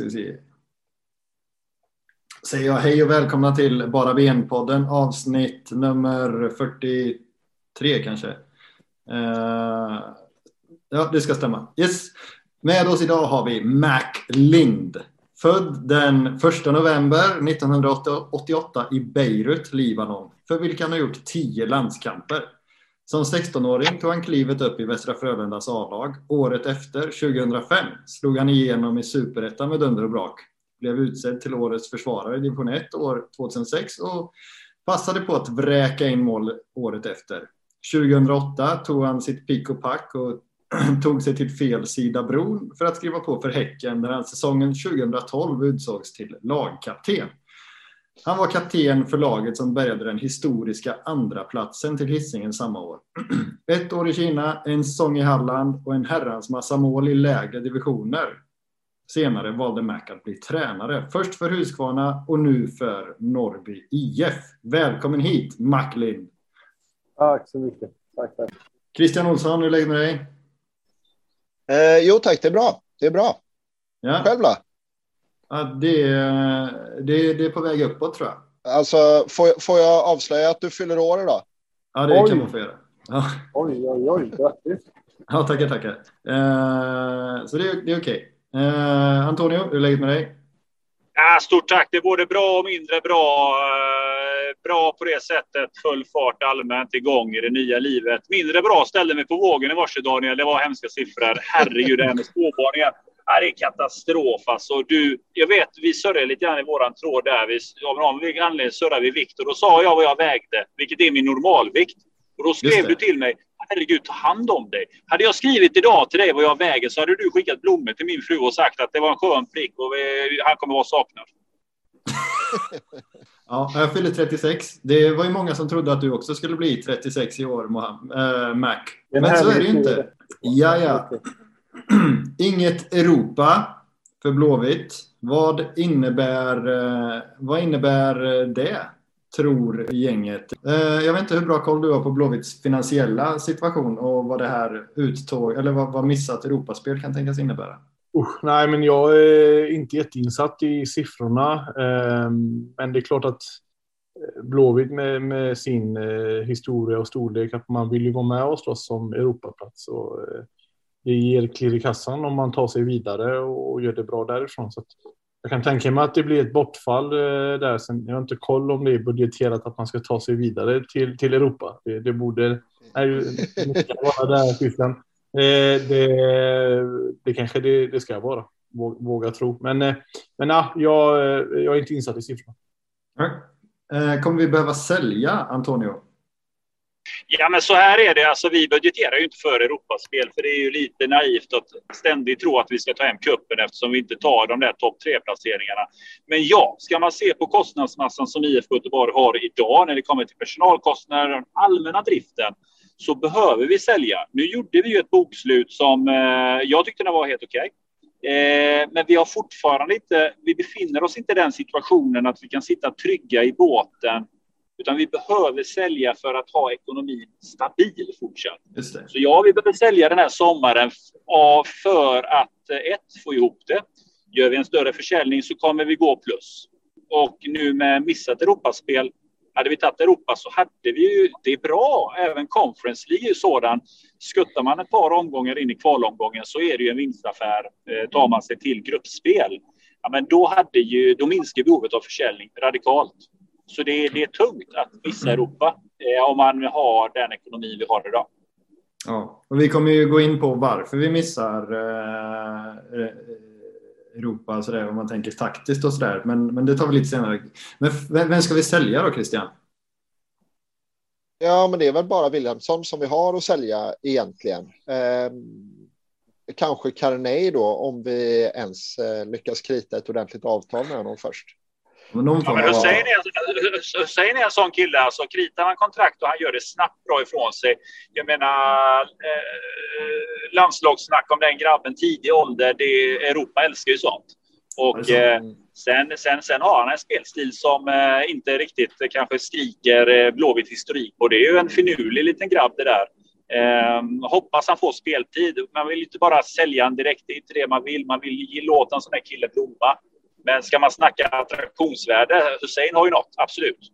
ska vi se. Säger jag hej och välkomna till Bara Ben-podden avsnitt nummer 43 kanske. Uh, ja, det ska stämma. Yes. Med oss idag har vi Mac Lind. Född den 1 november 1988 i Beirut, Libanon, för vilka han har gjort 10 landskamper. Som 16-åring tog han klivet upp i Västra Frölundas A-lag. Året efter, 2005, slog han igenom i Superettan med dunder och brak. Blev utsedd till årets försvarare i division 1 år 2006 och passade på att vräka in mål året efter. 2008 tog han sitt pick och pack och tog sig till fel sida bron för att skriva på för Häcken där han säsongen 2012 utsågs till lagkapten. Han var kapten för laget som bärgade den historiska andra platsen till Hisingen samma år. Ett år i Kina, en säsong i Halland och en herrans massa mål i lägre divisioner. Senare valde Mac att bli tränare, först för Huskvarna och nu för Norrby IF. Välkommen hit, Macklin. Tack så mycket. Tack, tack. Christian Olsson, hur är läget med dig? Eh, jo tack, det är bra. Det är bra. Ja. Själv då? Ja, det, det, det är på väg uppåt tror jag. Alltså, får, får jag avslöja att du fyller år idag? Ja, det Oj. kan man få göra. Ja, Oj, oj, oj. Grattis. ja tackar, tackar. Eh, så det, det är okej. Eh, Antonio, hur är läget med dig? Ja, stort tack. Det är både bra och mindre bra. Eh, Bra på det sättet. Full fart allmänt igång i det nya livet. Mindre bra ställde mig på vågen i morse, Daniel. Det var hemska siffror. Herregud, det här med småbarn Ja, det är katastrof alltså. Du, jag vet, vi surrade lite grann i våran tråd där. Vi, av någon anledning surrade vi vikt och då sa jag vad jag vägde, vilket är min normalvikt. Och då skrev du till mig, herregud, ta hand om dig. Hade jag skrivit idag till dig vad jag väger så hade du skickat blommor till min fru och sagt att det var en skön prick och vi, han kommer vara saknad. Ja, jag fyller 36. Det var ju många som trodde att du också skulle bli 36 i år, Moham, eh, Mac. En Men så är det ju inte. Ja, ja. Inget Europa för Blåvitt. Vad innebär, eh, vad innebär eh, det, tror gänget? Eh, jag vet inte hur bra koll du har på Blåvitts finansiella situation och vad det här uttåg, eller vad, vad missat Europaspel kan tänkas innebära. Uh, nej, men jag är inte jätteinsatt i siffrorna. Ehm, men det är klart att Blåvitt med, med sin historia och storlek, att man vill ju vara med och slåss som Europaplats. Och, det ger klirr i kassan om man tar sig vidare och gör det bra därifrån. Så att jag kan tänka mig att det blir ett bortfall eh, där. Sen, jag har inte koll om det är budgeterat att man ska ta sig vidare till, till Europa. Det, det borde nej, det ska vara där, Tyskland. Eh, det, det kanske det, det ska vara, våga tro. Men, eh, men ja, jag, jag är inte insatt i siffrorna. Kommer vi behöva sälja Antonio? Ja, men så här är det. Alltså, vi budgeterar ju inte för Europaspel, för det är ju lite naivt att ständigt tro att vi ska ta hem kuppen eftersom vi inte tar de där topp tre placeringarna. Men ja, ska man se på kostnadsmassan som IFK Göteborg har idag när det kommer till personalkostnader och den allmänna driften så behöver vi sälja. Nu gjorde vi ju ett bokslut som eh, jag tyckte var helt okej. Eh, men vi har fortfarande inte, vi befinner oss inte i den situationen att vi kan sitta trygga i båten utan vi behöver sälja för att ha ekonomin stabil fortsatt. Så ja, vi behöver sälja den här sommaren för att eh, ett, få ihop det. Gör vi en större försäljning så kommer vi gå plus. Och nu med missat Europaspel, hade vi tagit Europa så hade vi ju, det är bra, även Conference League är ju sådan. Skuttar man ett par omgångar in i kvalomgången så är det ju en vinstaffär. Eh, tar man sig till gruppspel, ja, men då, hade ju, då minskar behovet av försäljning radikalt. Så det, det är tungt att missa Europa eh, om man har den ekonomi vi har idag. Ja, och vi kommer ju gå in på varför vi missar eh, eh, Europa så där, om man tänker taktiskt och sådär. Men, men det tar vi lite senare. Men vem, vem ska vi sälja då Christian? Ja, men det är väl bara Williamson som vi har att sälja egentligen. Eh, kanske Carney då, om vi ens eh, lyckas krita ett ordentligt avtal med honom först. Någon Ja, men av- Hussein är, Hussein är en sån kille, alltså kritar han kontrakt och han gör det snabbt bra ifrån sig. Jag menar, eh, landslagssnack om den grabben tidig ålder, det, Europa älskar ju sånt. Och eh, sen, sen, sen har han en spelstil som eh, inte riktigt eh, kanske skriker eh, Blåvitt historik och det är ju en finurlig liten grabb det där. Eh, hoppas han får speltid. Man vill inte bara sälja han direkt. Det är inte det man vill. Man vill låta en sån här kille blomma. Men ska man snacka attraktionsvärde, Hussein har ju något, absolut.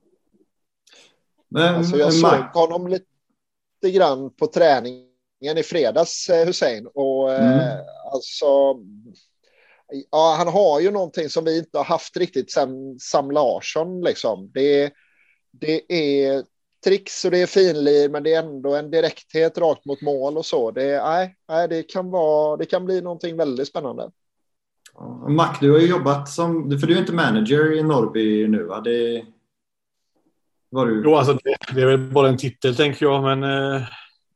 Men, alltså jag såg honom lite grann på träningen i fredags, eh, Hussein. Och eh, mm. eh, alltså, ja, han har ju någonting som vi inte har haft riktigt sen Sam Larsson. Liksom. Det, det är tricks och det är finlir, men det är ändå en direkthet rakt mot mål och så. Det, nej, nej, det, kan, vara, det kan bli någonting väldigt spännande. Mac, du har ju jobbat som, för du är inte manager i Norrby nu va? Det var du. Jo, alltså det, det, är väl bara en titel tänker jag, men eh,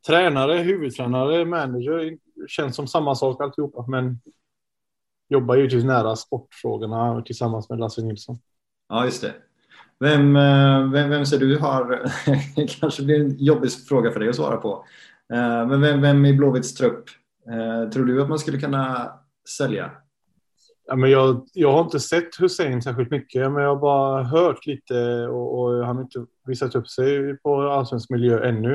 tränare, huvudtränare, manager känns som samma sak alltihopa, men jobbar givetvis nära sportfrågorna tillsammans med Lasse Nilsson. Ja, just det. Vem, eh, vem, vem ser du har, det kanske blir en jobbig fråga för dig att svara på, eh, men vem, vem i Blåvitts trupp eh, tror du att man skulle kunna sälja? Ja, men jag, jag har inte sett Hussein särskilt mycket, men jag har bara hört lite och, och han har inte visat upp sig på allsvensk miljö ännu.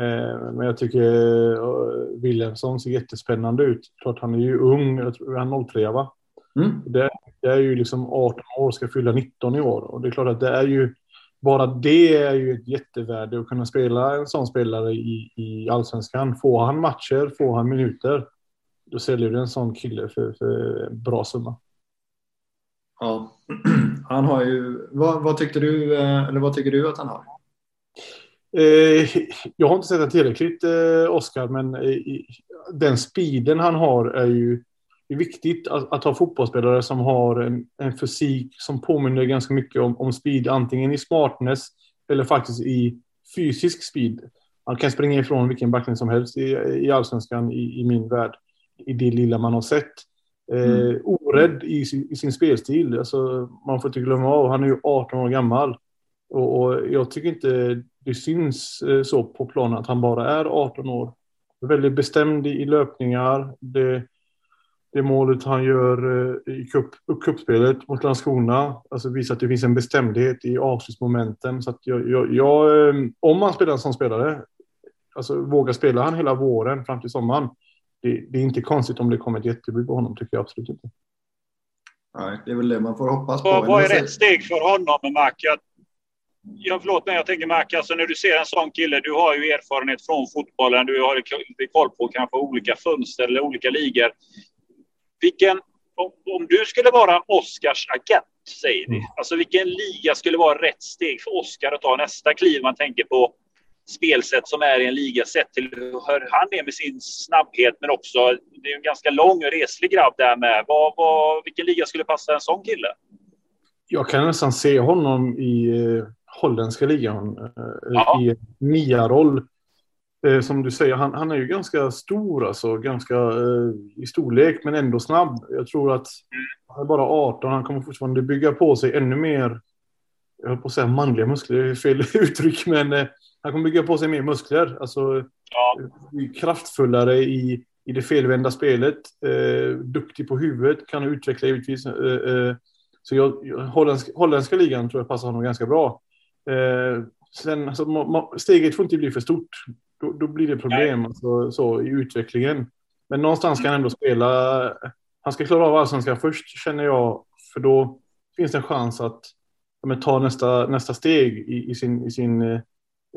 Eh, men jag tycker uh, Wilhelmsson ser jättespännande ut. Klart han är ju ung, jag tror han är 03 va? Mm. Det, det, är ju liksom 18 år, ska fylla 19 i år och det är klart att det är ju bara det är ju ett jättevärde att kunna spela en sån spelare i, i allsvenskan. Får han matcher, får han minuter, då säljer du en sån kille för, för bra summa. Ja, han har ju. Vad, vad tyckte du? Eh, eller vad tycker du att han har? Eh, jag har inte sett det tillräckligt, eh, Oskar, men den speeden han har är ju det är viktigt att, att ha fotbollsspelare som har en, en fysik som påminner ganska mycket om, om speed, antingen i smartness eller faktiskt i fysisk speed. Han kan springa ifrån vilken backning som helst i, i allsvenskan i, i min värld i det lilla man har sett. Eh, mm. orädd i, i, sin spelstil. Alltså, man får inte glömma av, han är ju 18 år gammal. Och, och jag tycker inte det syns eh, så på planen att han bara är 18 år. Väldigt bestämd i, i löpningar. Det, det målet han gör eh, i cup, kuppspelet mot Landskrona alltså visar att det finns en bestämdhet i avslutsmomenten. Så jag, jag, jag, eh, om man spelar sån spelare, alltså vågar spela han hela våren fram till sommaren, det, det, är inte konstigt om det kommer ett jättebud på honom, tycker jag absolut inte. Nej, det är väl det man får hoppas på. Vad, vad är rätt steg för honom, Mac? Jag, jag, förlåt mig, jag tänker Mac, alltså när du ser en sån kille, du har ju erfarenhet från fotbollen, du har koll på kanske olika fönster eller olika ligor. Vilken, om, om du skulle vara Oscars agent, säger vi, mm. alltså vilken liga skulle vara rätt steg för Oscar att ta nästa kliv? Man tänker på spelsätt som är i en liga sett till hur han är med sin snabbhet men också det är en ganska lång och reslig grabb där med. Vad, vad, vilken liga skulle passa en sån kille? Jag kan nästan se honom i eh, holländska ligan eh, ja. i nia-roll. Eh, som du säger, han, han, är ju ganska stor alltså, ganska i storlek men ändå snabb. Jag tror att han är bara 18, han kommer fortfarande bygga på sig ännu mer jag höll på att säga manliga muskler, det är fel uttryck, men han kommer bygga på sig mer muskler. Alltså ja. kraftfullare i, i det felvända spelet. Eh, duktig på huvudet, kan utveckla givetvis. Eh, eh, så jag, holländska, holländska ligan tror jag passar honom ganska bra. Eh, sen, alltså, ma, steget får inte bli för stort. Då, då blir det problem alltså, så, i utvecklingen. Men någonstans ska han ändå spela. Han ska klara av allsvenskan först känner jag. För då finns det en chans att men, ta nästa, nästa steg i, i sin, i sin eh,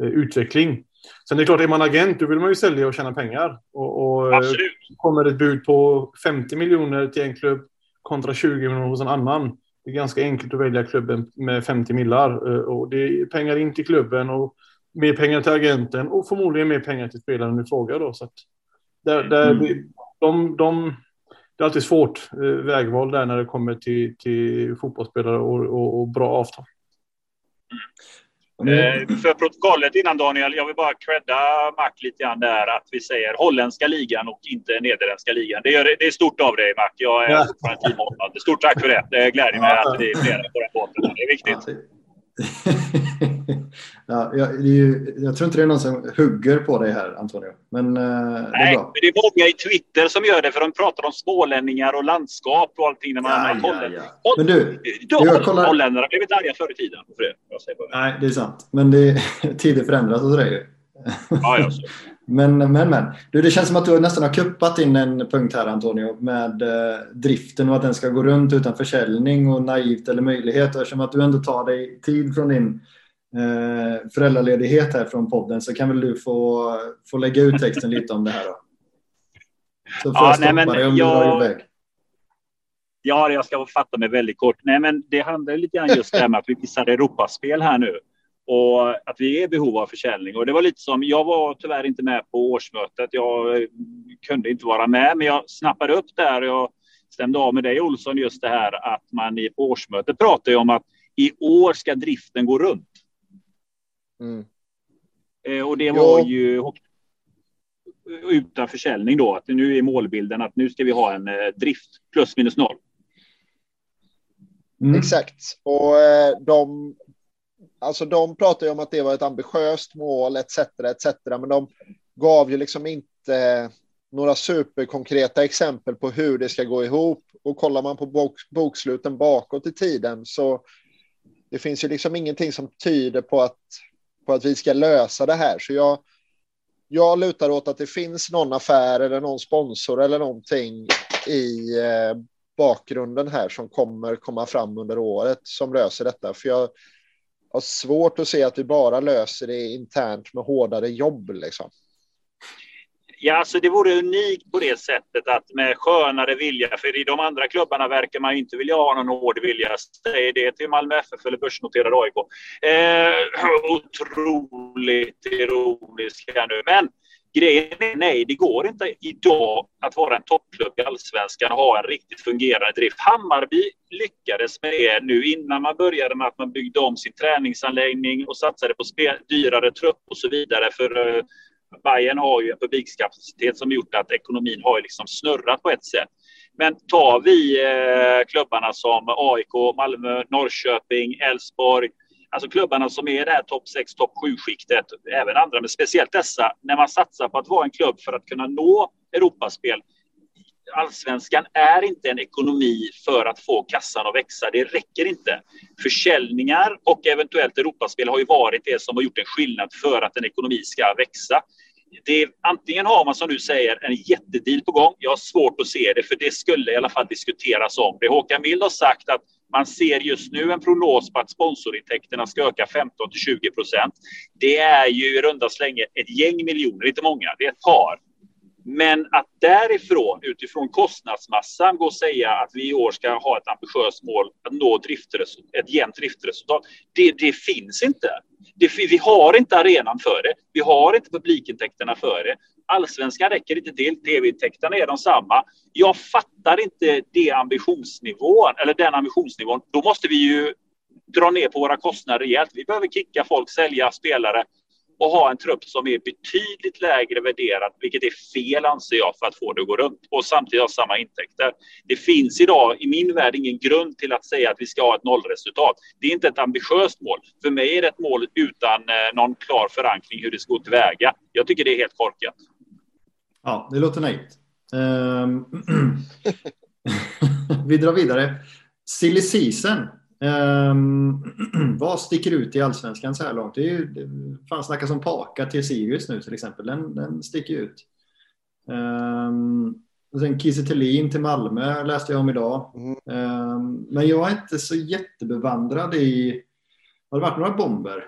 Eh, utveckling. Sen det är klart, är man agent då vill man ju sälja och tjäna pengar. Och, och eh, Absolut. kommer ett bud på 50 miljoner till en klubb kontra 20 miljoner hos en annan. Det är ganska enkelt att välja klubben med 50 millar. Eh, och det är pengar in till klubben och mer pengar till agenten och förmodligen mer pengar till spelaren i fråga. Då, så att där, där mm. de, de, det är alltid svårt vägval där när det kommer till, till fotbollsspelare och, och, och bra avtal. Mm. För protokollet innan Daniel, jag vill bara credda Mac lite grann där att vi säger holländska ligan och inte nederländska ligan. Det är, det är stort av dig Mac. Jag är fortfarande teamåtnad. Stort tack för det. Det gläder mig att det är flera på den båten. Det är viktigt. ja, jag, ju, jag, tror inte det är någon som hugger på dig här, Antonio. Men, eh, Nej, det är, bra. men det är många i Twitter som gör det, för de pratar om smålänningar och landskap och allting. När man ja, ja, ja. Men du, du jag kollar... Holländare blev inte arga förr i tiden. För det. Nej, det är sant. Men det, tider förändras och sådär ju. Ja, ja, så. Men, men, men. Du, det känns som att du nästan har kuppat in en punkt här Antonio med eh, driften och att den ska gå runt utan försäljning och naivt eller möjlighet. Och eftersom att du ändå tar dig tid från din eh, föräldraledighet här från podden så kan väl du få, få lägga ut texten lite om det här då. Så får ja, jag stoppa nej, men dig om jag... du drar iväg. Ja, jag ska fatta mig väldigt kort. Nej, men det handlar lite grann just det med att vi missar Europaspel här nu och att vi är i behov av försäljning. Och det var lite som, jag var tyvärr inte med på årsmötet. Jag kunde inte vara med, men jag snappade upp där. Jag stämde av med dig Olsson just det här att man i årsmötet pratade om att i år ska driften gå runt. Mm. Eh, och det var jo. ju utan försäljning då, att nu är målbilden att nu ska vi ha en eh, drift plus minus noll. Mm. Exakt, och eh, de, alltså de pratar ju om att det var ett ambitiöst mål etc. etc. Men de gav ju liksom inte några superkonkreta exempel på hur det ska gå ihop. Och kollar man på bok, boksluten bakåt i tiden så det finns ju liksom ingenting som tyder på att, på att vi ska lösa det här. Så jag, jag lutar åt att det finns någon affär eller någon sponsor eller någonting i eh, bakgrunden här som kommer komma fram under året som löser detta. För jag har svårt att se att vi bara löser det internt med hårdare jobb. Liksom. Ja, alltså det vore unikt på det sättet att med skönare vilja, för i de andra klubbarna verkar man inte vilja ha någon hård vilja. Säg det till Malmö FF eller börsnoterade AIK. Eh, otroligt ironiska nu. Men grejen är nej, det går inte idag att vara en toppklubb i allsvenskan och ha en riktigt fungerande drift. Hammarby lyckades med det nu innan man började med att man byggde om sin träningsanläggning och satsade på dyrare trupp och så vidare. För eh, Bayern har ju en publikkapacitet som gjort att ekonomin har liksom snurrat på ett sätt. Men tar vi eh, klubbarna som AIK, Malmö, Norrköping, Elfsborg, alltså klubbarna som är i det här topp 6, topp 7-skiktet, även andra, men speciellt dessa, när man satsar på att vara en klubb för att kunna nå Europaspel. Allsvenskan är inte en ekonomi för att få kassan att växa. Det räcker inte. Försäljningar och eventuellt Europaspel har ju varit det som har gjort en skillnad för att en ekonomi ska växa det, antingen har man som du säger en jättedeal på gång. Jag har svårt att se det, för det skulle i alla fall diskuteras om det. Håkan Mild har sagt att man ser just nu en prognos på att sponsorintäkterna ska öka 15 till 20 procent. Det är ju i runda slängar ett gäng miljoner, inte många, det är ett par. Men att därifrån, utifrån kostnadsmassan, gå och säga att vi i år ska ha ett ambitiöst mål att nå ett jämnt driftresultat, det, det finns inte. Det, vi har inte arenan för det. Vi har inte publikintäkterna för det. Allsvenskan räcker inte till. Tv-intäkterna är de samma. Jag fattar inte det ambitionsnivån, eller den ambitionsnivån. Då måste vi ju dra ner på våra kostnader rejält. Vi behöver kicka folk, sälja spelare och ha en trupp som är betydligt lägre värderad, vilket är fel anser jag för att få det att gå runt och samtidigt ha samma intäkter. Det finns idag i min värld ingen grund till att säga att vi ska ha ett nollresultat. Det är inte ett ambitiöst mål. För mig är det ett mål utan eh, någon klar förankring hur det ska gå tillväga. Jag tycker det är helt korkat. Ja, det låter naivt. Um, ehm, vi drar vidare. Silly season Um, vad sticker ut i allsvenskan så här långt? Det är ju, det fan snackas om Paka till Sirius nu till exempel. Den, den sticker ut. Um, och sen Kiese till Malmö läste jag om idag. Mm. Um, men jag är inte så jättebevandrad i... Har det varit några bomber?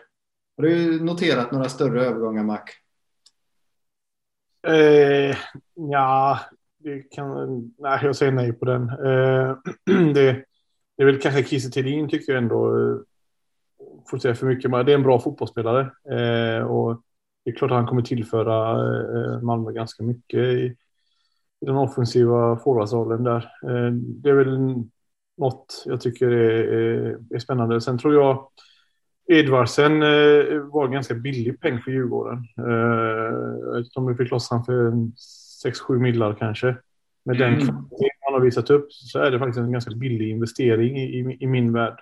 Har du noterat några större övergångar, Mac? Eh, ja, det kan, nej, jag säger nej på den. Eh, det, det är väl kanske Kiese Thelin tycker jag ändå, eh, får säga för mycket, men det är en bra fotbollsspelare. Eh, och det är klart att han kommer tillföra eh, Malmö ganska mycket i, i den offensiva forwardsrollen där. Eh, det är väl något jag tycker är, är, är spännande. Sen tror jag Edvardsen eh, var en ganska billig peng för Djurgården. Eh, jag vet inte om vi fick loss han för 6-7 millar kanske. Med mm. den kvaliteten han har visat upp så är det faktiskt en ganska billig investering i, i, i min värld.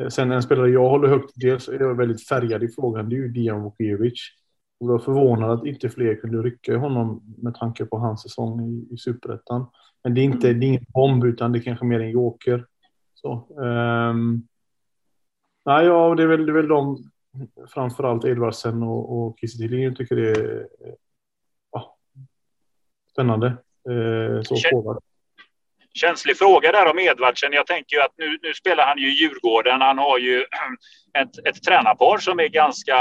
Eh, sen en spelare jag håller högt, dels är jag väldigt färgad i frågan, det är ju Dijan Vukovic. Jag var förvånad att inte fler kunde rycka i honom med tanke på hans säsong i, i superettan. Men det är inte mm. det är ingen bomb, utan det är kanske mer en joker. Så, um, nej, ja, det är väl, det är väl de, framförallt Edvardsen och, och Kiese tycker det är spännande. Eh, så Kän Känslig fråga där om Edvardsen. Jag tänker ju att nu, nu spelar han ju Djurgården. Han har ju ett, ett tränarpar som är ganska,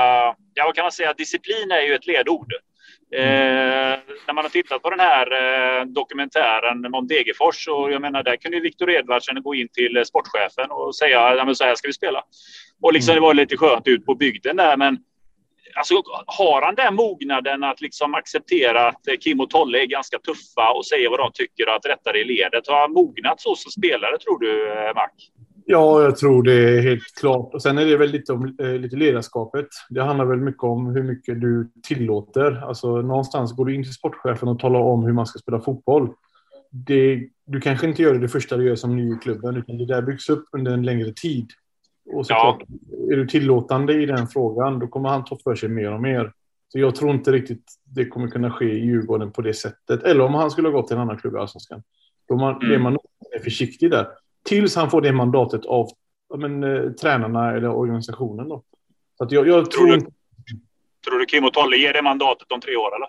ja vad kan man säga, disciplin är ju ett ledord. Eh, när man har tittat på den här eh, dokumentären om Degerfors och jag menar där kunde Viktor Edvardsen gå in till eh, sportchefen och säga ja, så här ska vi spela. Och liksom mm. det var lite skönt ut på bygden där men alltså, har han den mognaden att liksom acceptera att eh, Kim och Tolle är ganska tuffa och säger vad de tycker och att rätta det i ledet? Har han mognat så som spelare tror du, eh, Mark? Mac? Ja, jag tror det är helt klart. Och sen är det väl lite om eh, lite ledarskapet. Det handlar väl mycket om hur mycket du tillåter. Alltså någonstans går du in till sportchefen och talar om hur man ska spela fotboll. Det, du kanske inte gör det det första du gör som ny i klubben, utan det där byggs upp under en längre tid. Och såklart, ja. är du tillåtande i den frågan, då kommer han ta för sig mer och mer. Så jag tror inte riktigt det kommer kunna ske i Djurgården på det sättet. Eller om han skulle ha gått till en annan klubb i Allsvenskan. Då man, mm. är man försiktig där. Tills han får det mandatet av men, eh, tränarna eller organisationen. Då. Så jag, jag tror, tror, du, tror du Kim och Tolle ger det mandatet om tre år? Eller?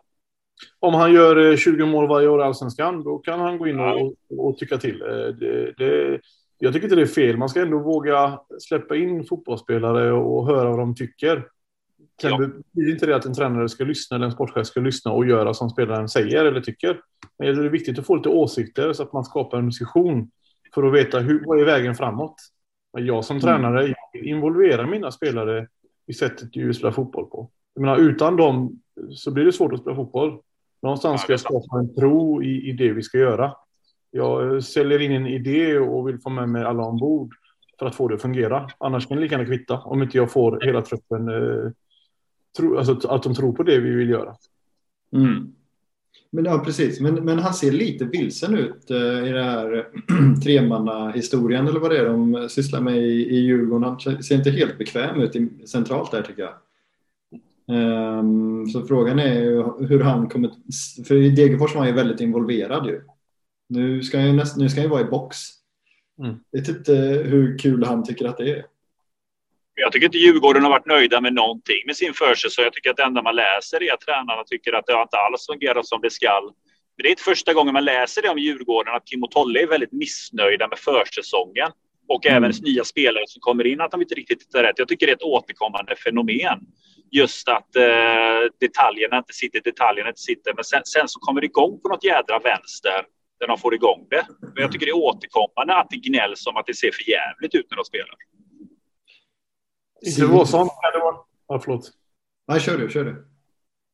Om han gör 20 eh, mål varje år i Allsvenskan, då kan han gå in och, och, och tycka till. Eh, det, det, jag tycker inte det är fel. Man ska ändå våga släppa in fotbollsspelare och höra vad de tycker. Sen ja. betyder inte det att en tränare ska lyssna eller en sportchef ska lyssna och göra som spelaren säger eller tycker. Men det är viktigt att få lite åsikter så att man skapar en diskussion för att veta hur, vad är vägen framåt. Men jag som mm. tränare involverar mina spelare i sättet du spelar fotboll på. Jag menar, utan dem så blir det svårt att spela fotboll. Någonstans ska jag skapa en tro i, i det vi ska göra. Jag säljer in en idé och vill få med mig alla ombord för att få det att fungera. Annars kan det lika gärna kvitta om inte jag får hela truppen eh, tro, alltså, att de tror på det vi vill göra. Mm. Men, ja, precis. Men, men han ser lite vilsen ut eh, i den här tremanna-historien eller vad det är de sysslar med i, i Djurgården. Han ser inte helt bekväm ut i, centralt där tycker jag. Um, så frågan är hur han kommer... För i Degerfors var han ju väldigt involverad ju. Nu ska han ju, näst, nu ska han ju vara i box. Mm. Jag vet inte hur kul han tycker att det är. Jag tycker inte Djurgården har varit nöjda med någonting med sin försäsong. Jag tycker att det enda man läser är att tränarna tycker att det inte alls fungerat som det skall. det är inte första gången man läser det om Djurgården att Kim och Tolle är väldigt missnöjda med försäsongen. Och mm. även nya spelare som kommer in att de inte riktigt hittar rätt. Jag tycker det är ett återkommande fenomen. Just att eh, detaljerna inte sitter, detaljerna inte sitter. Men sen, sen så kommer det igång på något jädra vänster när de får igång det. Men jag tycker det är återkommande att det gnälls om att det ser för jävligt ut när de spelar. Inte vara sånt. Det. Ja, förlåt. Nej, kör du, kör du.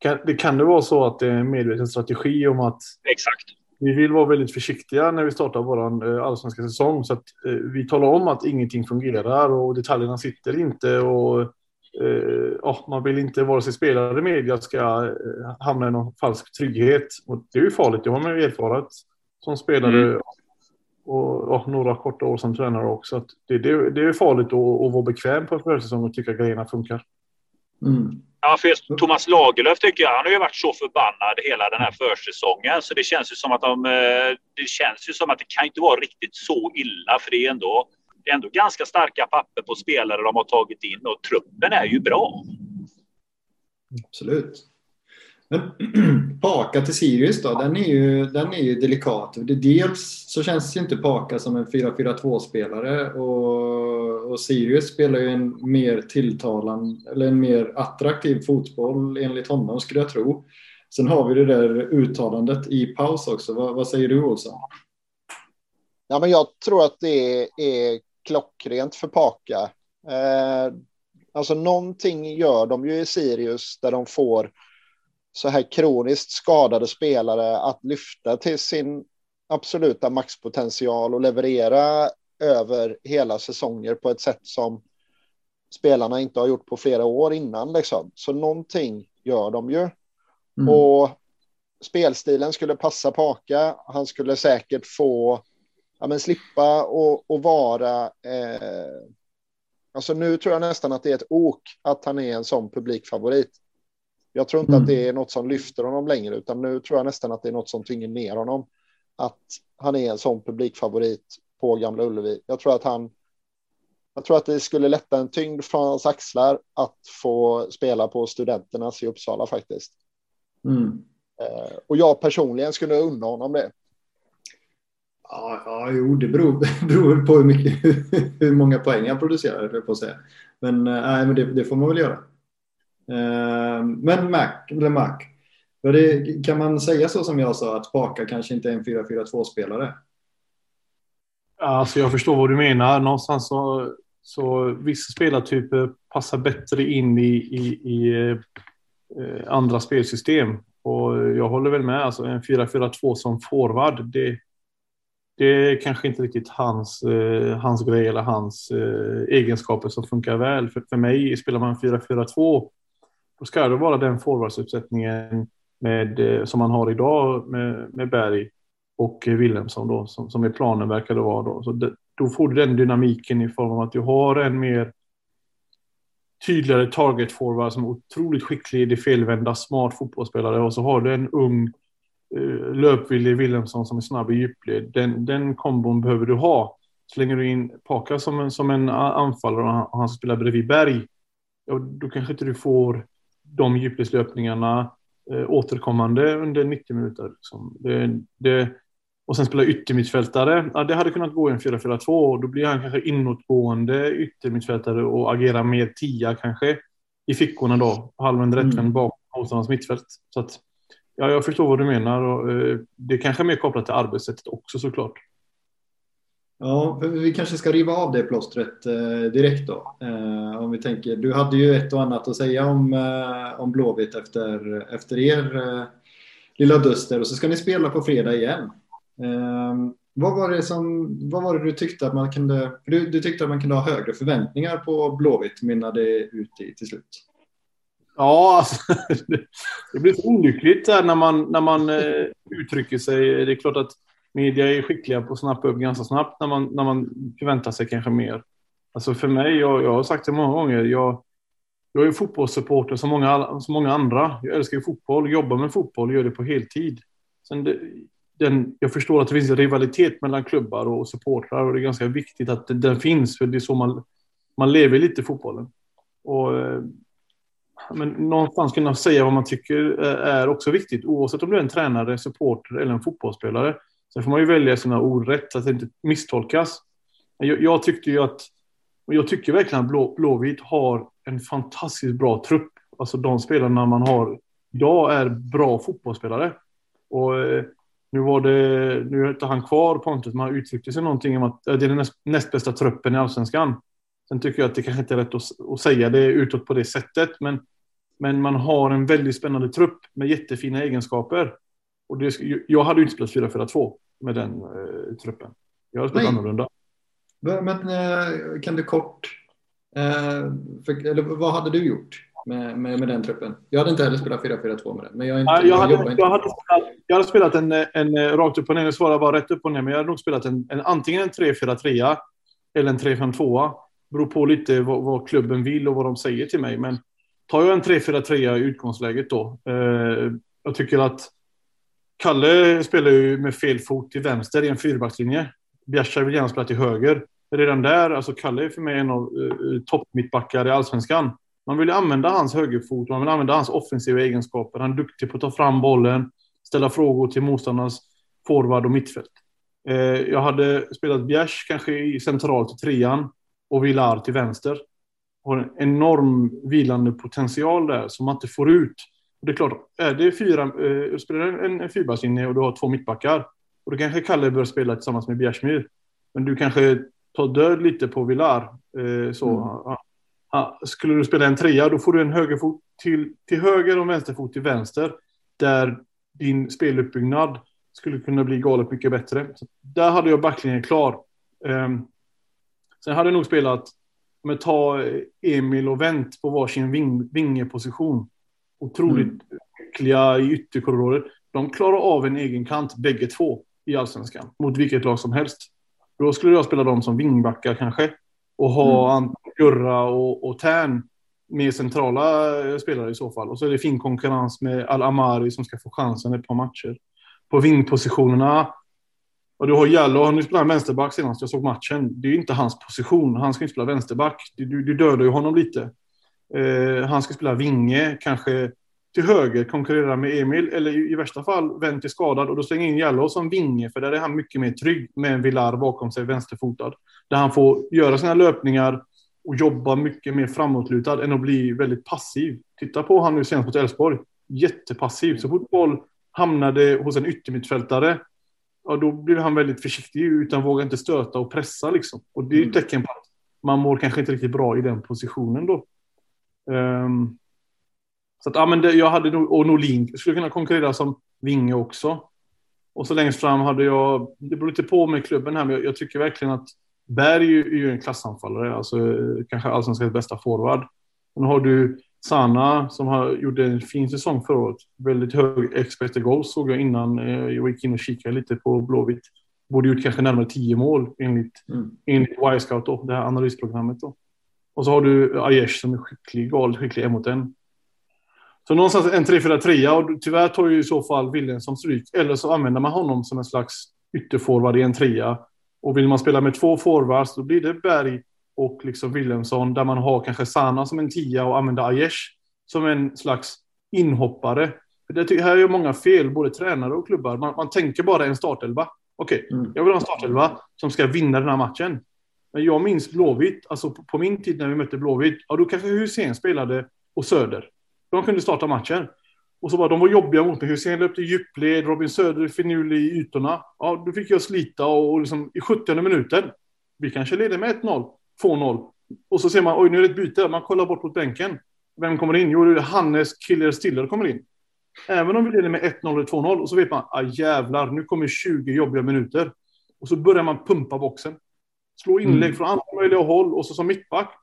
Kan det, kan det vara så att det är en medveten strategi om att Exakt. vi vill vara väldigt försiktiga när vi startar vår eh, allsvenska säsong så att eh, vi talar om att ingenting fungerar och detaljerna sitter inte och eh, ja, man vill inte vare sig spelare eller media ska eh, hamna i någon falsk trygghet. Och det är ju farligt, det har man ju erfarit som spelare mm. och, och, några korta år som tränare också. Att det, det, det är farligt att, att vara bekväm på en försäsong och tycka att grejerna funkar. Mm. Ja, för Thomas Lagerlöf tycker jag, han har ju varit så förbannad hela den här försäsongen så det känns ju som att de, eh, det känns ju som att det kan inte vara riktigt så illa för det är ändå, det är ändå ganska starka papper på spelare de har tagit in och truppen är ju bra. Absolut. Men Paka till Sirius då, den är ju, den är ju delikat. Dels så känns inte Paka som en 4-4-2-spelare och, och Sirius spelar ju en mer tilltalande, eller en mer attraktiv fotboll enligt honom skulle jag tro. Sen har vi det där uttalandet i paus också. Vad, vad säger du Olsson? Ja, men jag tror att det är klockrent för Paka. Eh, alltså någonting gör de ju i Sirius där de får så här kroniskt skadade spelare att lyfta till sin absoluta maxpotential och leverera över hela säsonger på ett sätt som spelarna inte har gjort på flera år innan. Liksom. Så någonting gör de ju. Mm. Och spelstilen skulle passa Paka. Han skulle säkert få ja, men slippa och, och vara... Eh, alltså nu tror jag nästan att det är ett ok att han är en sån publikfavorit. Jag tror inte mm. att det är något som lyfter honom längre, utan nu tror jag nästan att det är något som tvingar ner honom. Att han är en sån publikfavorit på Gamla Ullevi. Jag tror att han. Jag tror att det skulle lätta en tyngd från hans axlar att få spela på studenternas i Uppsala faktiskt. Mm. Eh, och jag personligen skulle unna honom det. Ja, ja jo, det beror, beror på hur, mycket, hur många poäng han producerar, på att säga. Men, äh, men det, det, får man väl göra. Eh, men Mac, eller Mac det, kan man säga så som jag sa att Baka kanske inte är en 4-4-2-spelare? Alltså jag förstår vad du menar. Någonstans så, så vissa spelartyper passar bättre in i, i, i eh, andra spelsystem. Och jag håller väl med. Alltså en 4-4-2 som forward, det, det är kanske inte riktigt hans, eh, hans grej eller hans eh, egenskaper som funkar väl. För, för mig, spelar man 4-4-2, då ska det vara den forwardsuppsättningen med, eh, som man har idag med, med Berg och Wilhelmsson då, som, som är planen verkar det vara. Då. Så det, då får du den dynamiken i form av att du har en mer tydligare target forward som är otroligt skicklig i det felvända, smart fotbollsspelare och så har du en ung eh, löpvillig Wilhelmsson som är snabb i djupled. Den, den kombon behöver du ha. Slänger du in Paka som en, som en anfallare och han, och han spelar bredvid Berg, ja, då kanske inte du får de djupledslöpningarna eh, återkommande under 90 minuter. Liksom. Det, det, och sen spela yttermittfältare. Ja, det hade kunnat gå i en 4-4-2 då blir han kanske inåtgående yttermittfältare och agerar mer tia kanske i fickorna då, halven rättvänd mm. bakom motståndarens mittfält. Så att, ja, jag förstår vad du menar och eh, det kanske är mer kopplat till arbetssättet också såklart. Ja, vi kanske ska riva av det plåstret eh, direkt då. Eh, om vi tänker, du hade ju ett och annat att säga om, eh, om Blåvitt efter, efter er eh, lilla duster och så ska ni spela på fredag igen. Eh, vad, var det som, vad var det du tyckte att man kunde, du, du tyckte att man kunde ha högre förväntningar på Blåvitt mynnade ut i till slut? Ja, alltså, det blir så olyckligt när man, när man eh, uttrycker sig. Det är klart att media är skickliga på att snappa upp ganska snabbt när man, när man förväntar sig kanske mer. Alltså för mig, jag, jag har sagt det många gånger, jag, jag är fotbollssupporter som många, som många andra. Jag älskar fotboll, jobbar med fotboll, gör det på heltid. Sen det, den, jag förstår att det finns rivalitet mellan klubbar och supportrar och det är ganska viktigt att den, den finns, för det är så man, man lever lite i fotbollen. Och, eh, men någonstans kunna säga vad man tycker eh, är också viktigt, oavsett om du är en tränare, supporter eller en fotbollsspelare. Sen får man ju välja sina ord rätt så att det inte misstolkas. Jag, jag tyckte ju att, och jag tycker verkligen att Blå, Blåvitt har en fantastiskt bra trupp. Alltså de spelarna man har idag är bra fotbollsspelare. Och eh, nu var det, nu är inte han kvar Pontus, men han uttryckte sig någonting om att eh, det är den näst, näst bästa truppen i allsvenskan. Sen tycker jag att det kanske inte är rätt att, att säga det utåt på det sättet, men, men man har en väldigt spännande trupp med jättefina egenskaper. Och det, jag hade ju inte spelat 4-4-2 med den eh, truppen. Jag hade spelat Nej. annorlunda. Men eh, kan du kort, eh, för, eller vad hade du gjort med, med, med den truppen? Jag hade inte heller spelat 4-4-2 med den. Men jag, inte, jag, jag, hade, jag, inte. hade spelat, jag hade spelat en, en, en rakt upp och ner, jag svarar bara rätt upp och ner, men jag hade nog spelat en, en antingen en 3-4-3 eller en 3-5-2. Beror på lite vad, vad, klubben vill och vad de säger till mig. Men tar jag en 3-4-3 i utgångsläget då. Eh, jag tycker att Kalle spelar ju med fel fot till vänster i en fyrbackslinje. Bjärsar vill gärna spela till höger. Redan där, alltså Kalle är för mig en av uh, toppmittbackar i allsvenskan. Man vill använda hans högerfot, man vill använda hans offensiva egenskaper. Han är duktig på att ta fram bollen, ställa frågor till motståndarnas forward och mittfält. Eh, jag hade spelat Bjärs kanske i centralt i trean och Villar till vänster. Har en enorm vilande potential där som man inte får ut det är klart, är det fyra, eh, spelar en, en fyrbackslinje och du har två mittbackar och då kanske Kalle bör spela tillsammans med Bjärsmyr. Men du kanske tar död lite på Villar. Eh, så. Mm. Ja. Skulle du spela en trea, då får du en högerfot till, till höger och vänsterfot till vänster. Där din speluppbyggnad skulle kunna bli galet mycket bättre. Så där hade jag backlinjen klar. Um, sen hade jag nog spelat, med ta Emil och Wendt på varsin ving, vingeposition otroligt mm. skickliga i ytterkorridorer. De klarar av en egen kant bägge två i allsvenskan mot vilket lag som helst. Då skulle jag spela dem som vingbackar kanske och ha mm. Gurra och, och Tern med centrala eh, spelare i så fall. Och så är det fin konkurrens med Al-Amari som ska få chansen ett par matcher. På vingpositionerna och du har Jallo, han spelar vänsterback senast jag såg matchen. Det är ju inte hans position. Han ska inte spela vänsterback. Du, du, du dödar ju honom lite. Eh, han ska spela vinge, kanske till höger konkurrera med Emil, eller i, värsta fall vänd till skadad och då slänger in Jallow som vinge, för där är han mycket mer trygg med en Villar bakom sig, vänsterfotad. Där han får göra sina löpningar och jobba mycket mer framåtlutad än att bli väldigt passiv. Titta på han nu senast mot Elfsborg. Jättepassiv. Så fort boll hamnade hos en yttermittfältare, ja, då blir han väldigt försiktig utan vågar inte stöta och pressa liksom. Och det är ett mm. tecken på att man mår kanske inte riktigt bra i den positionen då. Um, så att, ja, men det, jag hade nog, och Norlin skulle kunna konkurrera som vinge också. Och så längst fram hade jag, det beror lite på med klubben här, men jag, jag tycker verkligen att Berg är ju, en klassanfallare, alltså kanske allsvenskans bästa forward. Och nu har du Sana som har gjort en fin säsong förra året. Väldigt hög expected goals såg jag innan eh, jag gick in och kikade lite på Blåvitt. Borde gjort kanske närmare tio mål enligt, mm. enligt Y-scout då, det här analysprogrammet då. Och så har du Aiesh som är skicklig, galet skicklig en mot en. Så någonstans en 3-4-3 och tyvärr tar ju i så fall William som stryk. Eller så använder man honom som en slags ytterforward i en trea. Och vill man spela med två forwards då blir det Berg och liksom Wilhelmsson där man har kanske Sana som en tia och använder Aiesh som en slags inhoppare. Det här är många fel, både tränare och klubbar. Man, man tänker bara en startelva. Okej, okay, mm. jag vill ha en startelva som ska vinna den här matchen. Men jag minns Blåvitt, alltså på, på min tid när vi mötte Blåvitt, ja då kanske Hussein spelade och Söder. De kunde starta matchen. Och så bara, de var jobbiga mot mig. Hussein löpte djupled, Robin Söder finurlig i ytorna. Ja, då fick jag slita och, och liksom, i 70 minuten, vi kanske leder med 1-0, 2-0. Och så ser man, oj nu är det ett byte. Man kollar bort mot bänken. Vem kommer in? Jo, det är Hannes Killer Stiller kommer in. Även om vi leder med 1-0 eller 2-0 och så vet man, ah, jävlar, nu kommer 20 jobbiga minuter. Och så börjar man pumpa boxen. Slå inlägg mm. från alla möjliga håll och så som mittback,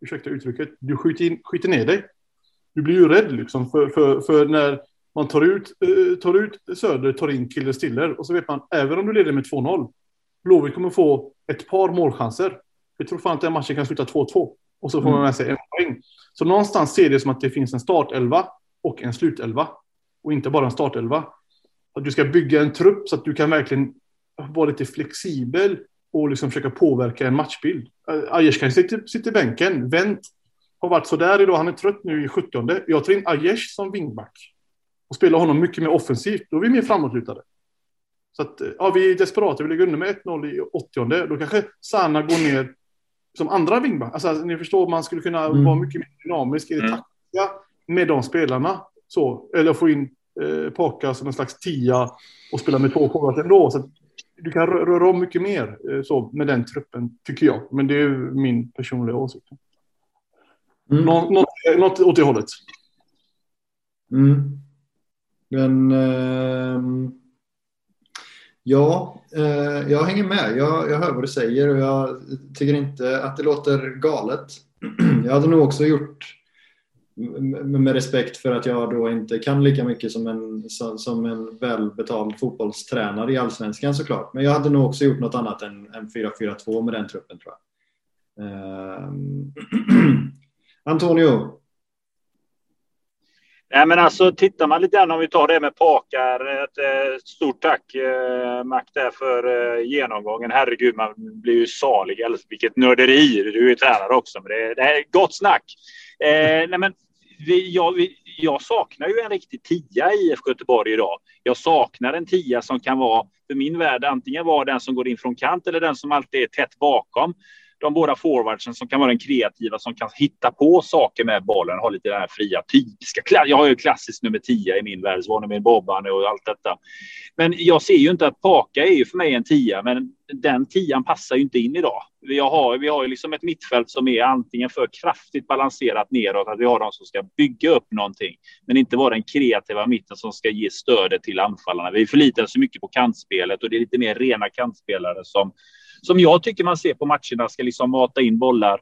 ursäkta uttrycket, du skjuter, in, skjuter ner dig du blir ju rädd liksom för, för, för när man tar ut, uh, tar ut Söder, tar in Killer Stiller och så vet man, även om du leder med 2-0, Blåvitt kommer få ett par målchanser. Jag tror fan att den matchen kan sluta 2-2 och så får mm. man med sig en poäng. Så någonstans ser det som att det finns en startelva och en slutelva och inte bara en startelva. Att du ska bygga en trupp så att du kan verkligen vara lite flexibel och liksom försöka påverka en matchbild. Aiesh kan sitta, sitta i bänken, vänt har varit sådär idag. Han är trött nu i 70 Jag tar in Aiesh som wingback och spelar honom mycket mer offensivt. Då är vi mer framåtlutade. Så att, ja, vi är desperata. Vi ligger under med 1-0 i 80 Då kanske Sana går ner som andra wingback. Alltså, ni förstår, man skulle kunna mm. vara mycket mer dynamisk i det mm. taktiska med de spelarna. Så, eller få in eh, Paka som en slags tia och spela med två forwards ändå. Så du kan röra om mycket mer eh, så, med den truppen, tycker jag. Men det är min personliga åsikt. Mm. Nå något, något åt det hållet. Mm. Men eh, ja, eh, jag hänger med. Jag, jag hör vad du säger och jag tycker inte att det låter galet. Jag hade nog också gjort med respekt för att jag då inte kan lika mycket som en, som en välbetald fotbollstränare i allsvenskan såklart. Men jag hade nog också gjort något annat än, än 4-4-2 med den truppen tror jag. Ehm, Antonio? Nej, men alltså tittar man lite grann om vi tar det med Pakar. Ett eh, stort tack eh, Mac där för eh, genomgången. Herregud, man blir ju salig. Vilket nörderi. Du är ju tränare också, men det, det är gott snack. Eh, nej, men vi, jag, vi, jag saknar ju en riktig tia i IFK Göteborg idag. Jag saknar en tia som kan vara, för min värld, antingen vara den som går in från kant eller den som alltid är tätt bakom de båda forwardsen som kan vara den kreativa, som kan hitta på saker med bollen, ha lite den här fria, typiska. Jag har ju klassiskt nummer 10 i min värld, med Bobban och allt detta. Men jag ser ju inte att Paka är ju för mig en tia, men den tian passar ju inte in idag. Vi har, vi har ju liksom ett mittfält som är antingen för kraftigt balanserat neråt, att vi har de som ska bygga upp någonting, men inte vara den kreativa mitten som ska ge stödet till anfallarna. Vi förlitar oss mycket på kantspelet och det är lite mer rena kantspelare som som jag tycker man ser på matcherna ska liksom mata in bollar.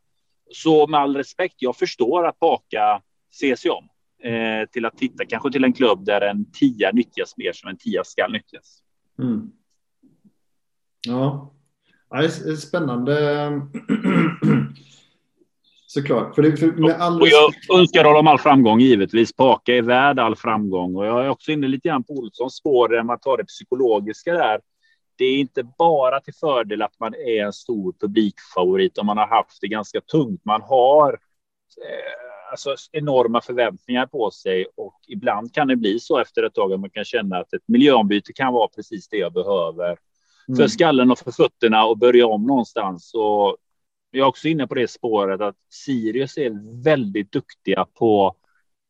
Så med all respekt, jag förstår att Baka ser sig om eh, till att titta kanske till en klubb där en tia nyttjas mer som en tia ska nyttjas. Mm. Ja, det är spännande. Såklart. För det, för med all och jag önskar honom all framgång givetvis. Paka är värd all framgång och jag är också inne lite grann på Olssons spår där man tar det psykologiska där det är inte bara till fördel att man är en stor publikfavorit om man har haft det ganska tungt. Man har eh, alltså, enorma förväntningar på sig och ibland kan det bli så efter ett tag att man kan känna att ett miljöombyte kan vara precis det jag behöver mm. för skallen och för fötterna och börja om någonstans. Och jag är också inne på det spåret att Sirius är väldigt duktiga på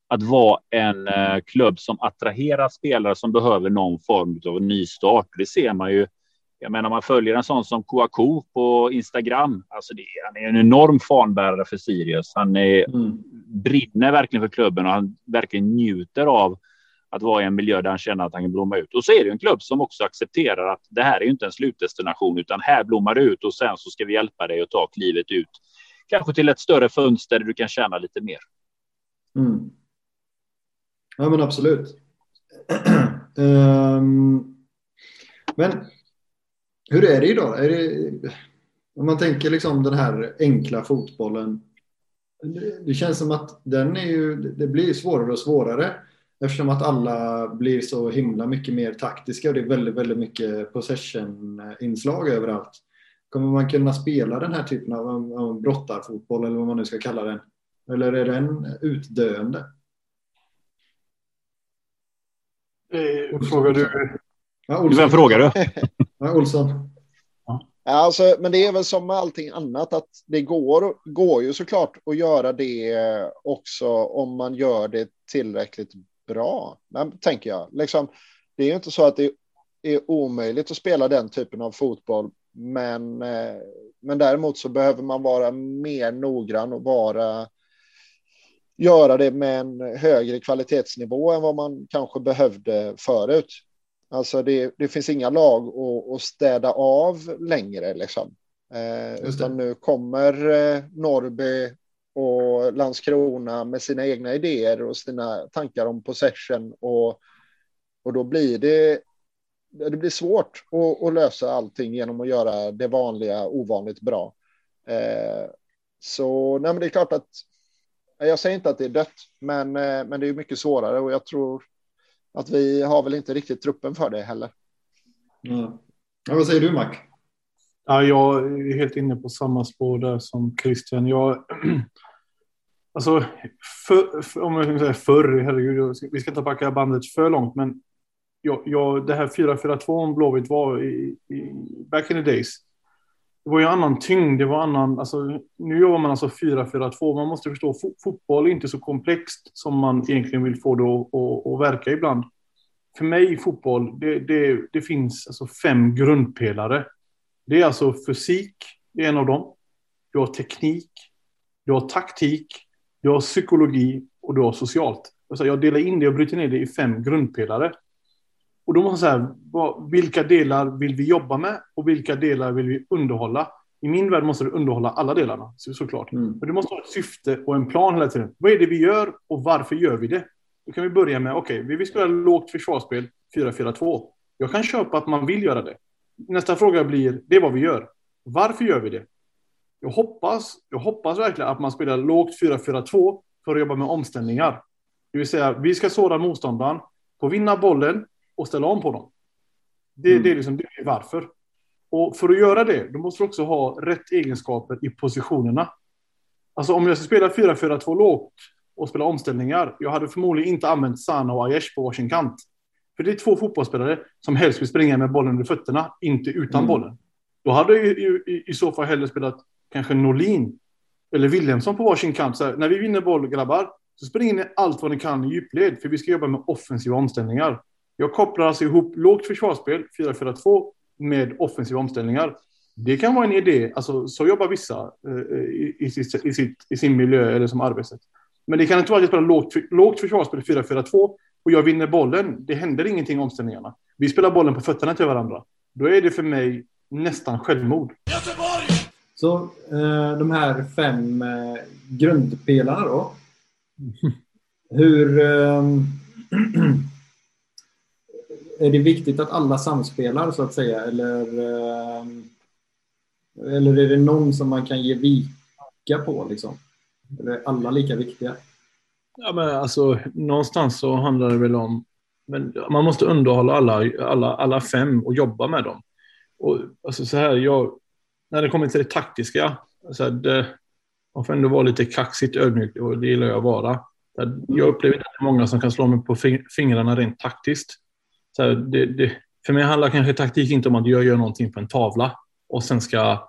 att vara en eh, klubb som attraherar spelare som behöver någon form av nystart. Det ser man ju. Jag menar, man följer en sån som Kouakou på Instagram. Alltså det, han är en enorm fanbärare för Sirius. Han är, mm. brinner verkligen för klubben och han verkligen njuter av att vara i en miljö där han känner att han kan blomma ut. Och så är det en klubb som också accepterar att det här är inte en slutdestination, utan här blommar det ut och sen så ska vi hjälpa dig att ta klivet ut. Kanske till ett större fönster där du kan tjäna lite mer. Mm. Ja, men absolut. um, men hur är det idag? Är det, om man tänker liksom den här enkla fotbollen. Det, det känns som att den är ju, det blir svårare och svårare eftersom att alla blir så himla mycket mer taktiska och det är väldigt, väldigt mycket possession-inslag överallt. Kommer man kunna spela den här typen av, av brottarfotboll eller vad man nu ska kalla den? Eller är den utdöende? Eh, frågar du? Ja, Vem frågar du? ja, Olsson. Ja. Alltså, men det är väl som med allting annat att det går, går ju såklart att göra det också om man gör det tillräckligt bra. Men tänker jag, liksom, det är ju inte så att det är omöjligt att spela den typen av fotboll. Men, eh, men däremot så behöver man vara mer noggrann och vara göra det med en högre kvalitetsnivå än vad man kanske behövde förut. Alltså det, det finns inga lag att, att städa av längre liksom. Eh, utan nu kommer eh, Norrby och Landskrona med sina egna idéer och sina tankar om possession och, och då blir det det blir svårt att, att lösa allting genom att göra det vanliga ovanligt bra. Eh, så nej, det är klart att jag säger inte att det är dött, men, eh, men det är mycket svårare och jag tror att vi har väl inte riktigt truppen för det heller. Mm. Ja, vad säger du Mac? Ja, jag är helt inne på samma spår där som Christian. Jag, alltså, för, för, om jag ska säga förr, herregud, vi ska inte backa bandet för långt, men jag, jag, det här 4-4-2 om Blåvitt var i, i, back in the days det var ju annan tyngd, det var annan, alltså, nu jobbar man alltså 4-4-2, man måste förstå, fo fotboll är inte så komplext som man egentligen vill få det att, att, verka ibland. För mig i fotboll, det, det, det finns alltså fem grundpelare. Det är alltså fysik, det är en av dem. Du har teknik, du har taktik, du har psykologi och du har socialt. Alltså jag delar in det och bryter ner det i fem grundpelare. Och då måste man säga, vad, vilka delar vill vi jobba med och vilka delar vill vi underhålla? I min värld måste du underhålla alla delarna, så, såklart. Mm. Men du måste ha ett syfte och en plan hela tiden. Vad är det vi gör och varför gör vi det? Då kan vi börja med, okej, okay, vi vill spela lågt försvarsspel 4-4-2. Jag kan köpa att man vill göra det. Nästa fråga blir, det är vad vi gör. Varför gör vi det? Jag hoppas, jag hoppas verkligen att man spelar lågt 4-4-2 för att jobba med omställningar. Det vill säga, vi ska såra motståndaren, få vinna bollen och ställa om på dem. Det, mm. det, är liksom det är varför. Och för att göra det, då måste du också ha rätt egenskaper i positionerna. Alltså om jag ska spela 4-4-2 lågt och spela omställningar, jag hade förmodligen inte använt Sana och Aiesh på varsin kant. För det är två fotbollsspelare som helst vill springa med bollen under fötterna, inte utan mm. bollen. Då hade jag i, i, i, så fall hellre spelat kanske Norlin eller Williamson på varsin kant. Så här, när vi vinner boll, grabbar, så springer ni allt vad ni kan i djupled, för vi ska jobba med offensiva omställningar. Jag kopplar alltså ihop lågt försvarsspel, 4-4-2, med offensiva omställningar. Det kan vara en idé, alltså, så jobbar vissa eh, i, i, sitt, i, sitt, i, sin miljö eller som arbetssätt. Men det kan inte vara att jag spelar lågt, lågt försvarsspel 4-4-2 och jag vinner bollen. Det händer ingenting i omställningarna. Vi spelar bollen på fötterna till varandra. Då är det för mig nästan självmord. Så eh, de här fem eh, grundpelarna då. Hur... Är det viktigt att alla samspelar så att säga eller, eh, eller är det någon som man kan ge vika på liksom? Eller är alla lika viktiga? Ja, men alltså, någonstans så handlar det väl om men man måste underhålla alla, alla, alla fem och jobba med dem. Och, alltså, så här, jag, när det kommer till det taktiska, alltså, det, Man får ändå vara lite kaxigt ödmjuk och det gillar jag att vara. Jag upplever inte att det är många som kan slå mig på fingrarna rent taktiskt. Så det, det, för mig handlar kanske taktik inte om att jag gör någonting på en tavla och sen ska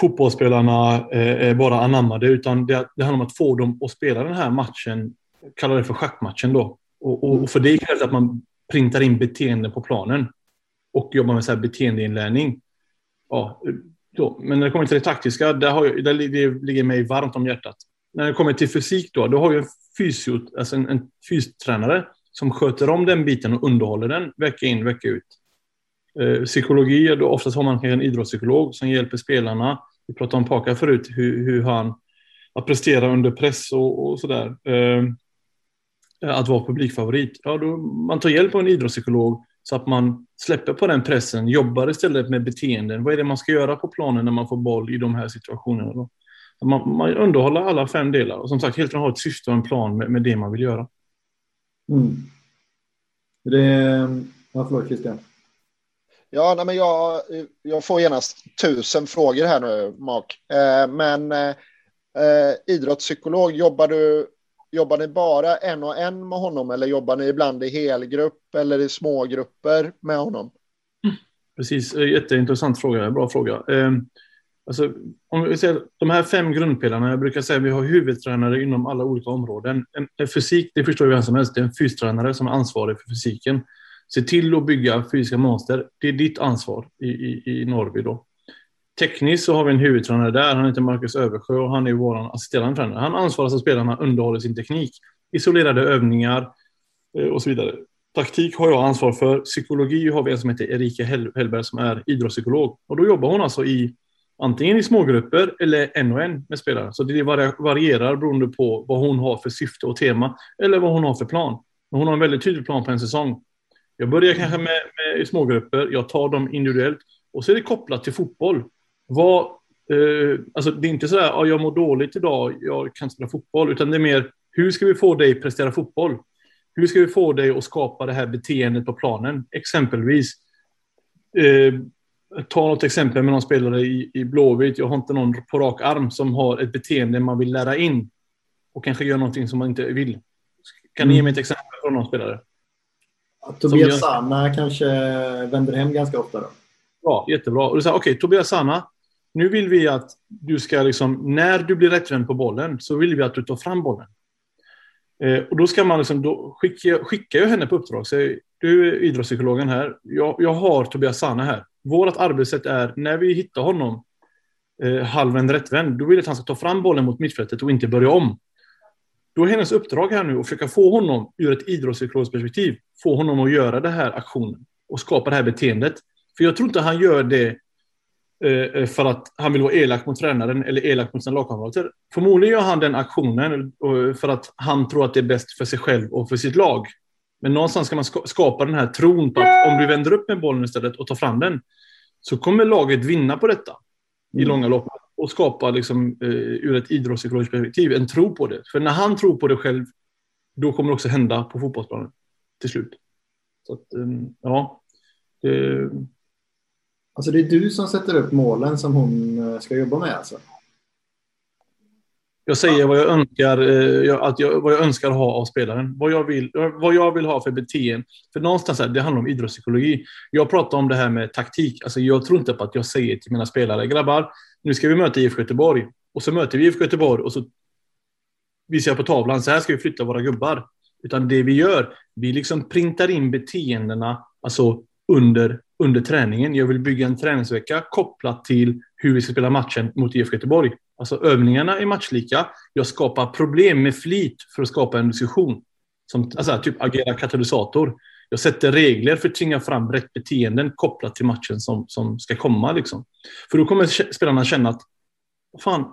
fotbollsspelarna eh, bara anamma det, utan det, det handlar om att få dem att spela den här matchen, kalla det för schackmatchen då. Och, och, och för det krävs att man printar in beteenden på planen och jobbar med så här beteendeinlärning. Ja, då. Men när det kommer till det taktiska, där, har jag, där det ligger mig varmt om hjärtat. När det kommer till fysik då, då har jag en, fysio, alltså en, en fystränare som sköter om den biten och underhåller den vecka in, vecka ut. Eh, psykologi, då oftast har man en idrottspsykolog som hjälper spelarna. Vi pratade om Paka förut, hur, hur han att prestera under press och, och sådär. Eh, att vara publikfavorit. Ja, då, man tar hjälp av en idrottspsykolog så att man släpper på den pressen, jobbar istället med beteenden. Vad är det man ska göra på planen när man får boll i de här situationerna? Då? Man, man underhåller alla fem delar och som sagt helt har ett syfte och en plan med, med det man vill göra. Mm. Det, ja, förlåt Christian. Ja, nej, men jag, jag får genast tusen frågor här nu, Mark. Eh, men eh, eh, idrottspsykolog, jobbar, du, jobbar ni bara en och en med honom eller jobbar ni ibland i helgrupp eller i smågrupper med honom? Precis, eh, jätteintressant fråga, bra fråga. Alltså, om vi ser de här fem grundpelarna, jag brukar säga att vi har huvudtränare inom alla olika områden. En, en fysik, det förstår ju vem som helst, det är en fystränare som är ansvarig för fysiken. Se till att bygga fysiska monster. Det är ditt ansvar i, i, i Norrby då. Tekniskt så har vi en huvudtränare där. Han heter Marcus Översjö och han är vår assisterande tränare. Han ansvarar för att spelarna underhåller sin teknik. Isolerade övningar eh, och så vidare. Taktik har jag ansvar för. Psykologi har vi en som heter Erika Hellberg som är idrottspsykolog. Och då jobbar hon alltså i antingen i smågrupper eller en och en med spelare. Så det varierar beroende på vad hon har för syfte och tema eller vad hon har för plan. Men hon har en väldigt tydlig plan på en säsong. Jag börjar mm. kanske med, med smågrupper, jag tar dem individuellt och så är det kopplat till fotboll. Vad, eh, alltså det är inte så att jag mår dåligt idag, jag kan spela fotboll, utan det är mer hur ska vi få dig prestera fotboll? Hur ska vi få dig att skapa det här beteendet på planen? Exempelvis, eh, ta något exempel med någon spelare i, i Blåvitt. Jag har inte någon på rak arm som har ett beteende man vill lära in och kanske gör någonting som man inte vill. Kan ni ge mig ett exempel på någon spelare? Tobias gör... Sana kanske vänder hem ganska ofta då? Ja, jättebra. Och du säger, okej, okay, Tobias Sana, nu vill vi att du ska liksom, när du blir rättvänd på bollen så vill vi att du tar fram bollen. Eh, och då ska man liksom, då skicka, skicka jag henne på uppdrag. Så, du är idrottspsykologen här. Jag, jag har Tobias Sana här. Vårt arbetssätt är när vi hittar honom eh, halvvänd rättvänd, då vill jag att han ska ta fram bollen mot mittfältet och inte börja om. Då är hennes uppdrag här nu att försöka få honom ur ett idrottspsykologiskt perspektiv, få honom att göra den här aktionen och skapa det här beteendet. För jag tror inte han gör det eh, eh för att han vill vara elak mot tränaren eller elak mot sina lagkamrater. Förmodligen gör han den aktionen eh, för att han tror att det är bäst för sig själv och för sitt lag. Men någonstans ska man skapa den här tron på att om du vänder upp med bollen istället och tar fram den så kommer laget vinna på detta i mm. långa loppet och skapa liksom, eh, ur ett idrottspsykologiskt perspektiv en tro på det. För när han tror på det själv, då kommer det också hända på fotbollsplanen till slut. Så att, eh, ja. Det... Alltså det är du som sätter upp målen som hon eh, ska jobba med alltså? Jag säger vad jag önskar, eh, att jag, vad jag önskar ha av spelaren. Vad jag vill, vad jag vill ha för beteende. För någonstans här, det handlar om idrottspsykologi. Jag pratar om det här med taktik. Alltså jag tror inte på att jag säger till mina spelare, grabbar, nu ska vi möta IFK Göteborg. Och så möter vi IFK Göteborg och så visar jag på tavlan, så här ska vi flytta våra gubbar. Utan det vi gör, vi liksom printar in beteendena alltså under, under träningen. Jag vill bygga en träningsvecka kopplat till hur vi ska spela matchen mot IFK Göteborg. Alltså övningarna är matchlika. Jag skapar problem med flit för att skapa en diskussion. Som alltså, typ agera katalysator. Jag sätter regler för att tvinga fram rätt beteenden kopplat till matchen som, som ska komma. Liksom. För då kommer spelarna känna att fan,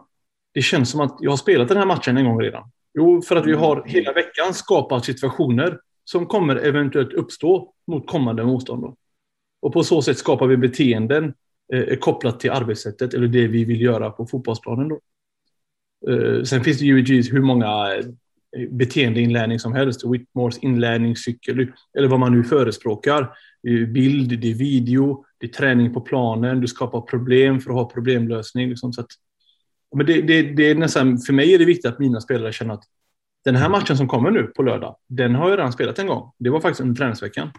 det känns som att jag har spelat den här matchen en gång redan. Jo, för att vi har hela veckan skapat situationer som kommer eventuellt uppstå mot kommande motstånd. Och på så sätt skapar vi beteenden Eh, är kopplat till arbetssättet eller det vi vill göra på fotbollsplanen. Då. Eh, sen finns det givetvis hur många eh, beteendeinlärning som helst, Whitmores inlärningscykel eller vad man nu förespråkar. Det är Bild, det är video, det är träning på planen, du skapar problem för att ha problemlösning. Liksom, så att, Men det, det, det är nästan, för mig är det viktigt att mina spelare känner att den här matchen som kommer nu på lördag, den har jag redan spelat en gång. Det var faktiskt under träningsveckan.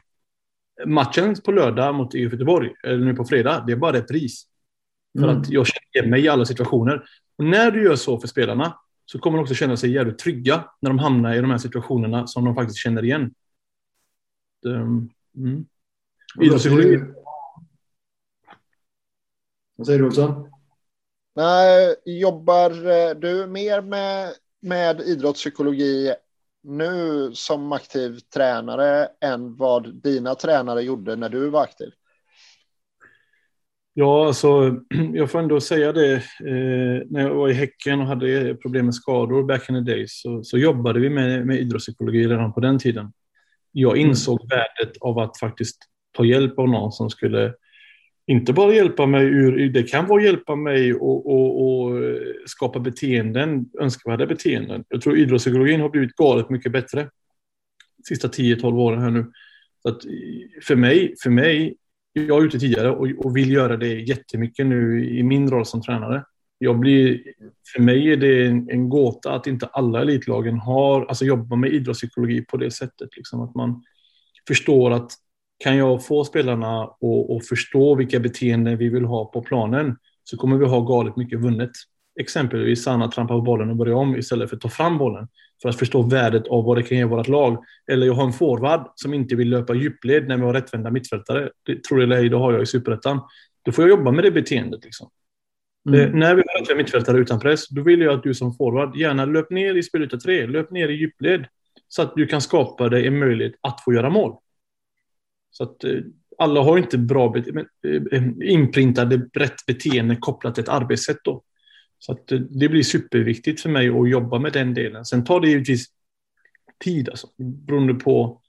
Matchen på lördag mot IF Göteborg, eller nu på fredag, det är bara ett pris. För mm. att jag känner igen mig i alla situationer. Och när du gör så för spelarna så kommer de också känna sig jävligt trygga när de hamnar i de här situationererna som de faktiskt känner igen. Mm. Idrottspsykologi. Vad säger du Olsson? Nej, jobbar eh, du mer med, med idrottspsykologi nu som aktiv tränare än vad dina tränare gjorde när du var aktiv? Ja, alltså, jag får ändå säga det. Eh, när jag var i Häcken och hade problem med skador back in the days så, så jobbade vi med, med idrottspsykologi redan på den tiden. Jag mm. insåg mm. värdet av att faktiskt ta hjälp av någon som skulle inte bara hjälpa mig ur, det kan vara hjälpa mig och, och, och eh, skapa beteenden, önskvärda beteenden. Jag tror idrottspsykologin har blivit galet mycket bättre de sista 10-12 åren här nu. Så att eh, för mig, för mig, jag är ute tidigare och, och vill göra det jättemycket nu i min roll som tränare. Jag blir, för mig är det en, en gåta att inte alla elitlagen har, alltså jobbar med idrottspsykologi på det sättet. Liksom att man förstår att kan jag få spelarna att förstå vilka beteenden vi vill ha på planen så kommer vi ha galet mycket vunnet. Exempelvis Sanna trampar på bollen och börjar om istället för att ta fram bollen för att förstå värdet av vad det kan ge vårt lag. Eller jag har en forward som inte vill löpa djupled när vi har rättvända mittfältare. Det tror det eller ej, det har jag i superettan. Då får jag jobba med det beteendet. Liksom. Mm. Eh, när vi har rättvända mittfältare utan press, då vill jag att du som forward gärna löp ner i speluta tre, löp ner i djupled så att du kan skapa dig en möjlighet att få göra mål. Så att eh, alla har inte bra eh, eh, inprintade rätt beteende kopplat till ett arbetssätt då. Så att det blir superviktigt för mig att jobba med den delen. Sen tar det givetvis tid, alltså, beroende på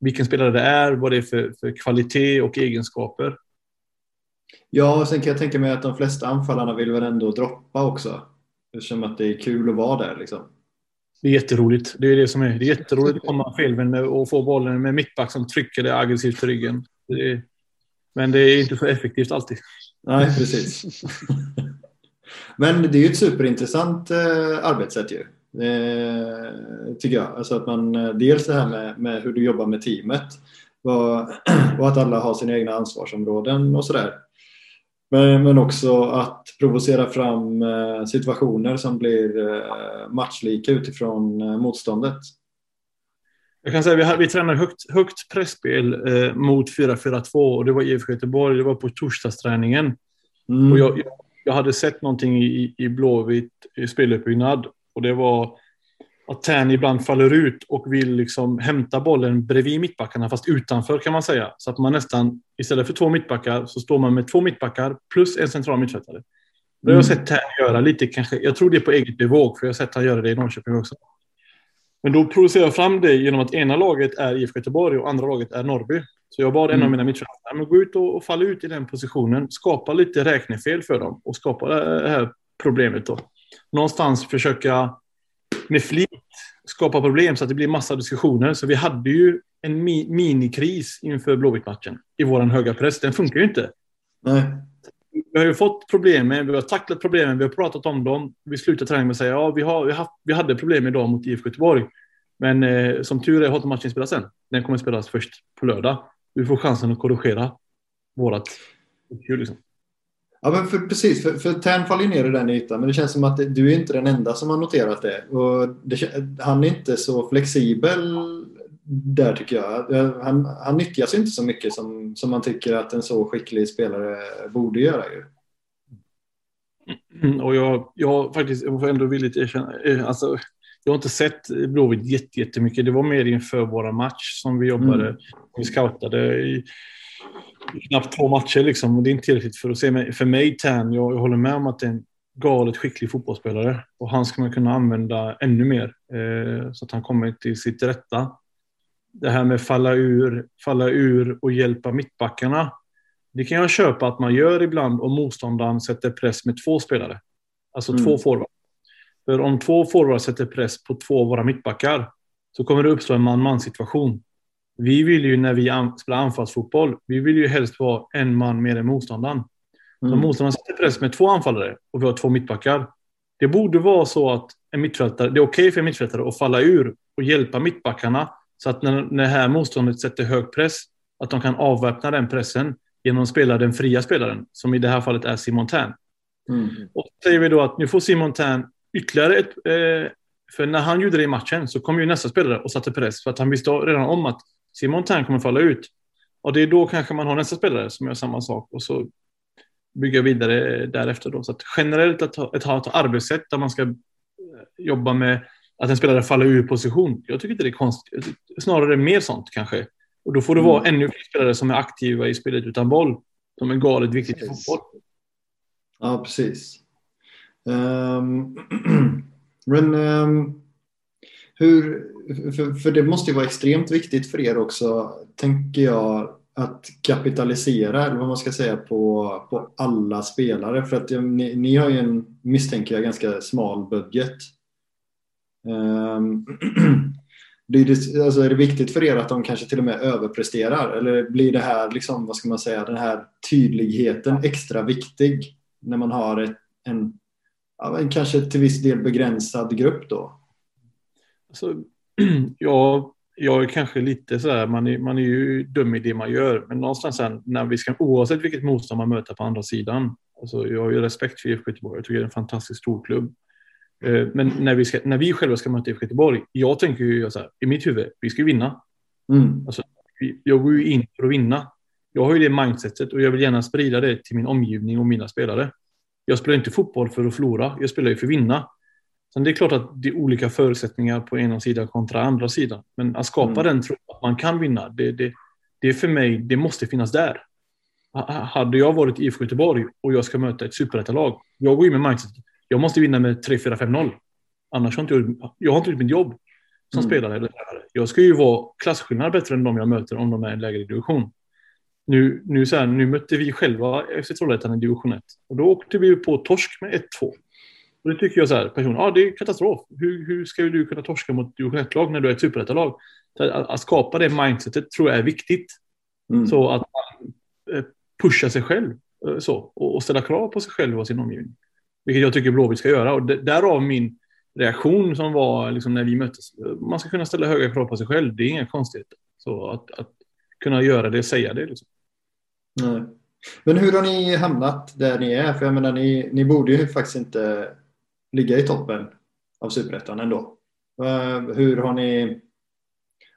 vilken spelare det är, vad det är för, för kvalitet och egenskaper. Ja, och sen kan jag tänka mig att de flesta anfallarna vill väl ändå droppa också. Eftersom att det är kul att vara där liksom. Det är jätteroligt. Det är det som är. Det är jätteroligt att komma felvänd och få bollen med mittback som trycker det aggressivt i ryggen. Det är, men det är inte så effektivt alltid. Nej, precis. men det är ju ett superintressant eh, arbetssätt ju. Eh, tycker jag. Alltså att man, eh, dels det här med, med hur du jobbar med teamet och, och att alla har sina egna ansvarsområden och sådär. Men, men också att provocera fram eh, situationer som blir eh, matchlika utifrån eh, motståndet. Jag kan säga vi, vi tränar högt, högt pressspel eh, mot 4-4-2 och det var IFK Göteborg, det var på torsdagsträningen. Mm. Och jag, jag hade sett någonting i, i Blåvitt i speluppbyggnad och det var att Tern ibland faller ut och vill liksom hämta bollen bredvid mittbackarna, fast utanför kan man säga. Så att man nästan, istället för två mittbackar, så står man med två mittbackar plus en central mittfältare. Det har jag mm. sett Tern göra lite kanske. Jag tror det är på eget bevåg, för jag har sett han göra det i Norrköping också. Men då provocerar jag fram det genom att ena laget är IFK Göteborg och andra laget är Norrby. Så jag bad en av mm. mina mittfältare att gå ut och, falla ut i den positionen, skapa lite räknefel för dem och skapa det här problemet då. Någonstans försöka med flit skapa problem så att det blir massa diskussioner. Så vi hade ju en mi minikris inför Blåvitt-matchen i vår höga press. Den funkar ju inte. Nej. Vi har ju fått problemen, vi har tacklat problemen, vi har pratat om dem. Vi slutar träningen med att säga ja, vi, har, vi, haft, vi hade problem idag mot IFK Göteborg. Men eh, som tur är har inte matchen spelats än. Den kommer spelas först på lördag. Vi får chansen att korrigera vårat liksom. Ja, men för, precis. För, för Tern faller ner i den ytan, men det känns som att du är inte den enda som har noterat det. Och det, han är inte så flexibel där tycker jag. Han, han nyttjas inte så mycket som, som man tycker att en så skicklig spelare borde göra. Ju. Mm, och jag, jag faktiskt, jag får ändå villigt erkänna, eh, alltså, jag har inte sett Blåvitt jättemycket. Det var mer inför våra match som vi jobbade. Mm. Vi scoutade i, knappt två matcher liksom. Det är inte tillräckligt för att se. Men för mig, Tern, jag, jag håller med om att det är en galet skicklig fotbollsspelare. Och han ska man kunna använda ännu mer. Eh, så att han kommer till sitt rätta. Det här med falla ur, falla ur och hjälpa mittbackarna. Det kan jag köpa att man gör ibland om motståndaren sätter press med två spelare. Alltså mm. två forwards. För om två forwards sätter press på två av våra mittbackar så kommer det uppstå en man-man situation. Vi vill ju när vi spelar anfallsfotboll, vi vill ju helst vara en man mer än motståndaren. Mm. Så motståndaren sätter press med två anfallare och vi har två mittbackar. Det borde vara så att en mittfältare, det är okej okay för en mittfältare att falla ur och hjälpa mittbackarna så att när, när här motståndet sätter hög press, att de kan avväpna den pressen genom att spela den fria spelaren, som i det här fallet är Simon Tern. Mm. Och säger vi då att nu får Simon Tern ytterligare ett... Eh, för när han gjorde det i matchen så kom ju nästa spelare och satte press för att han visste redan om att Simon Tern kommer falla ut. Och det är då kanske man har nästa spelare som gör samma sak och så bygga vidare därefter. Då. Så att generellt att ha ett, ett arbetssätt där man ska eh, jobba med att en spelare faller ur position. Jag tycker inte det är konstigt. Snarare mer sånt kanske. Och då får det vara mm. ännu fler spelare som är aktiva i spelet utan boll. De är galet viktigt i fotboll. Ja, precis. Um, men um, hur, för, för, det måste ju vara extremt viktigt för er också, tänker jag, att kapitalisera, eller vad man ska säga, på, på alla spelare. För att ni, ni har ju en, misstänker jag, ganska smal budget. Um, det är, alltså, är det viktigt för er att de kanske till och med överpresterar? Eller blir det här, liksom, vad ska man säga, den här tydligheten extra viktig när man har ett, en, en kanske till viss del begränsad grupp då? Alltså, ja, jag är kanske lite så här, man är, man är ju dum i det man gör, men någonstans sen, när vi ska, oavsett vilket motstånd man möter på andra sidan, alltså jag har ju respekt för IFK Göteborg, jag tycker det är en fantastiskt stor klubb. Eh, men när vi, ska, när vi själva ska möta IFK Göteborg, jag tänker ju så här, i mitt huvud, vi ska vinna. Mm. Alltså, jag går ju in för att vinna. Jag har ju det mindsetet och jag vill gärna sprida det till min omgivning och mina spelare. Jag spelar inte fotboll för att förlora, jag spelar ju för att vinna. Sen det är klart att det är olika förutsättningar på ena sidan kontra andra sidan. Men att skapa mm. den tron att man kan vinna, det, det, det är för mig, det måste finnas där. Hade jag varit IFK Göteborg och jag ska möta ett superettalag, jag går in med mindset, jag måste vinna med 3-4-5-0. Annars har inte jag, jag har inte gjort mitt jobb som mm. spelare eller Jag ska ju vara klasskillnad bättre än de jag möter om de är i en lägre division. Nu, nu, så här, nu mötte vi själva FC Trollhättan i division 1 och då åkte vi på torsk med 1-2. Och det tycker jag så här, person, ja det är katastrof. Hur, hur ska du kunna torska mot division 1-lag när du är ett superettalag? Att, att skapa det mindsetet tror jag är viktigt. Mm. Så att man eh, pushar sig själv eh, så, och, och ställa krav på sig själv och sin omgivning. Vilket jag tycker Blåvitt ska göra. Och därav min reaktion som var liksom när vi möttes. Man ska kunna ställa höga krav på sig själv. Det är inga konstigheter. Så att, att kunna göra det, säga det. Liksom. Nej. Men hur har ni hamnat där ni är? För jag menar, ni, ni borde ju faktiskt inte ligga i toppen av superettan ändå. Uh, hur har ni...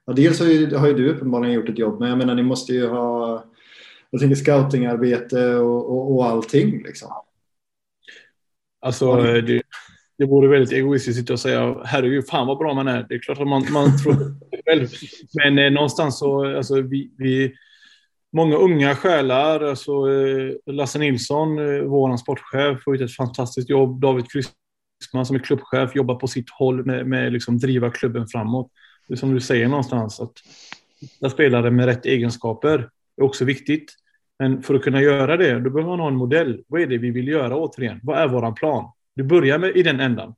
Ja, dels har ju, har ju du uppenbarligen gjort ett jobb, men jag menar ni måste ju ha jag tänker scoutingarbete och, och, och allting. Liksom. Alltså, det, det vore väldigt egoistiskt att sitta och säga herregud, fan vad bra man är. Det är klart att man, man tror själv. Men eh, någonstans så, alltså vi, vi många unga själar, alltså eh, Lasse Nilsson, eh, vår sportchef, har gjort ett fantastiskt jobb. David Kryssman som är klubbchef jobbar på sitt håll med, med liksom driva klubben framåt. Det är som du säger någonstans, att spelare med rätt egenskaper är också viktigt. Men för att kunna göra det, då behöver man ha en modell. Vad är det vi vill göra återigen? Vad är våran plan? Du börjar med i den ändan.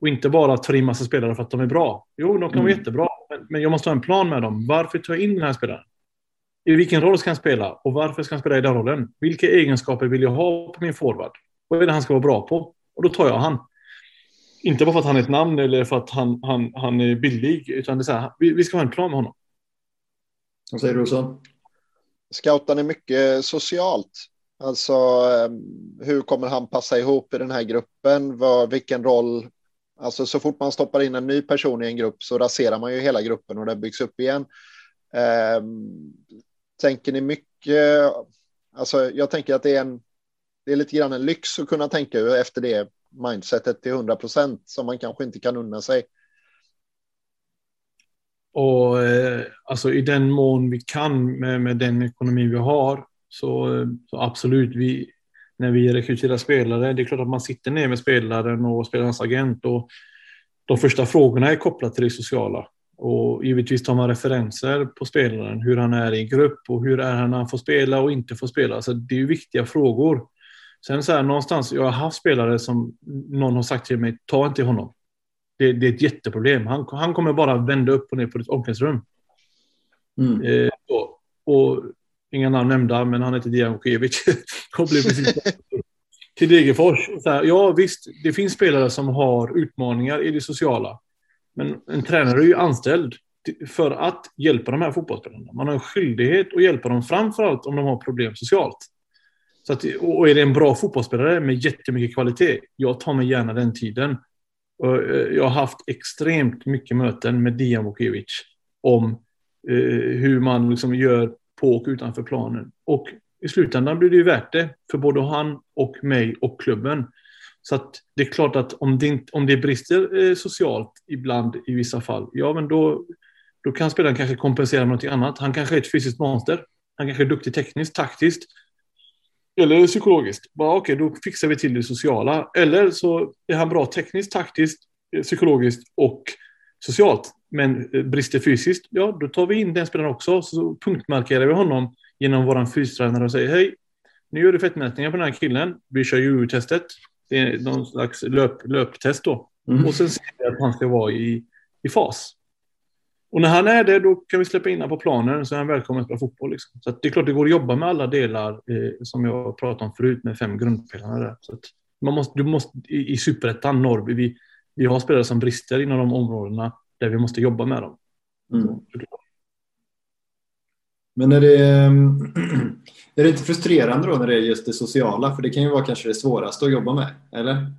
Och inte bara ta in massa spelare för att de är bra. Jo, de kan mm. vara jättebra, men, men jag måste ha en plan med dem. Varför tar jag in den här spelaren? I vilken roll ska han spela? Och varför ska han spela i den rollen? Vilka egenskaper vill jag ha på min forward? Vad är det han ska vara bra på? Och då tar jag han. Inte bara för att han är ett namn eller för att han, han, han är billig, utan det är så här, vi, vi ska ha en plan med honom. Vad säger du så? Scoutar är mycket socialt. Alltså ehm, hur kommer han passa ihop i den här gruppen? Vad, vilken roll? Alltså så fort man stoppar in en ny person i en grupp så raserar man ju hela gruppen och den byggs upp igen. Um, tänker ni mycket? Alltså jag tänker att det är en. Det är lite grann en lyx att kunna tänka efter det mindsetet till 100 procent som man kanske inte kan unna sig. Och eh, alltså i den mån vi kan med, med den ekonomi vi har så, så, absolut, vi, när vi rekryterar spelare, det är klart att man sitter ner med spelaren och spelarens agent och de första frågorna är kopplade till det sociala. Och givetvis tar man referenser på spelaren, hur han är i grupp och hur är han när han får spela och inte får spela. Så det är ju viktiga frågor. Sen så här någonstans, jag har haft spelare som någon har sagt till mig, ta inte honom. Det, det är ett jätteproblem. Han, han kommer bara vända upp och ner på ditt omklädningsrum. Mm. Eh, och, och, inga namn nämnda, men han heter Dijan Vukovic. och blev precis till Degerfors. Så här, ja, visst, det finns spelare som har utmaningar i det sociala. Men en tränare är ju anställd för att hjälpa de här fotbollsspelarna. Man har en skyldighet att hjälpa dem, framförallt om de har problem socialt. Så att, och är det en bra fotbollsspelare med jättemycket kvalitet, jag tar mig gärna den tiden. Och eh, jag har haft extremt mycket möten med Dijan Vukovic om eh, hur man liksom gör på och utanför planen. Och i slutändan blir det ju värt det för både han och mig och klubben. Så att det är klart att om det, om det brister eh, socialt ibland i vissa fall, ja men då, då kan spelaren kanske kompensera med något annat. Han kanske är ett fysiskt monster. Han kanske är duktig tekniskt, taktiskt. Eller psykologiskt. Bara okej, okay, då fixar vi till det sociala. Eller så är han bra tekniskt, taktiskt, eh, psykologiskt och socialt. Men eh, brister fysiskt, ja då tar vi in den spelaren också. Så punktmarkerar vi honom genom vår fystränare och säger hej, nu gör du fettmätningar på den här killen. Vi kör ju-testet. Det är någon slags löp, löptest då. Mm. Och sen ser vi att han ska vara i, i fas. Och när han är det, då kan vi släppa in honom på planen så är han välkommen att spela fotboll. Liksom. Så det är klart det går att jobba med alla delar eh, som jag pratade om förut med fem grundpelare. Där. Så man måste, du måste, I i superettan, Norrby, vi, vi har spelare som brister inom de områdena där vi måste jobba med dem. Mm. Men är det, är det inte frustrerande då när det är just det sociala? För det kan ju vara kanske det svåraste att jobba med, eller?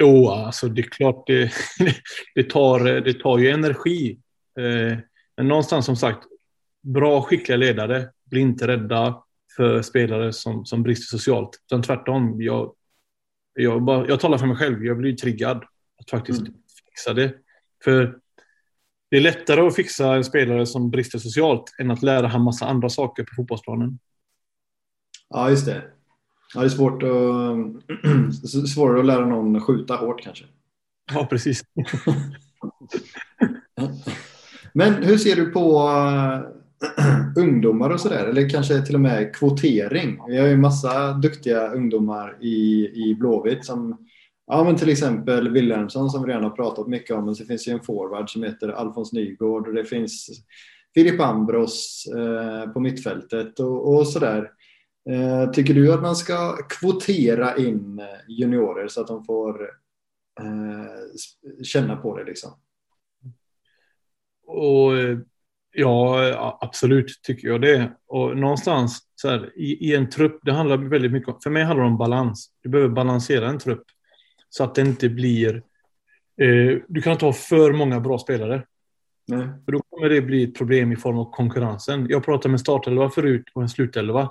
Jo, alltså det är klart det, det, tar, det tar ju energi. Eh, men någonstans som sagt, bra skickliga ledare blir inte rädda för spelare som, som brister socialt. Utan tvärtom, jag, jag, bara, jag talar för mig själv. Jag blir triggad att faktiskt mm. fixa det. För det är lättare att fixa en spelare som brister socialt än att lära han massa andra saker på fotbollsplanen. Ja, just det. Ja, det är svårt att, svårare att lära någon skjuta hårt kanske. Ja, precis. Men hur ser du på uh, ungdomar och sådär? Eller kanske till och med kvotering? Vi har ju massa duktiga ungdomar i, i Blåvitt som Ja, men till exempel Wilhelmsson som vi redan har pratat mycket om. Men så finns det ju en forward som heter Alfons Nygård och det finns Filip Ambros eh, på mittfältet och, och sådär. Eh, tycker du att man ska kvotera in juniorer så att de får eh, känna på det liksom? Och, ja, absolut tycker jag det. Och någonstans så här, i, i, en trupp, det handlar väldigt mycket om, för mig handlar det om balans. Du behöver balansera en trupp så att det inte blir, eh, du kan inte ha för många bra spelare. Nej. För då kommer det bli ett problem i form av konkurrensen. Jag pratade med startelva förut och en slutelva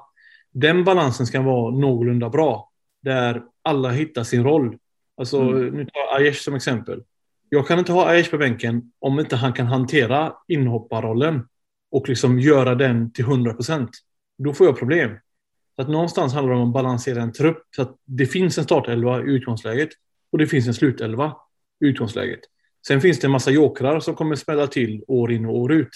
den balansen ska vara någorlunda bra. Där alla hittar sin roll. Alltså, mm. nu tar jag Aiesh som exempel. Jag kan inte ha Aiesh på bänken om inte han kan hantera inhopparrollen och liksom göra den till 100 procent. Då får jag problem. Så att någonstans handlar det om att balansera en trupp så att det finns en startelva i utgångsläget och det finns en slutelva i utgångsläget. Sen finns det en massa jokrar som kommer smälla till år in och år ut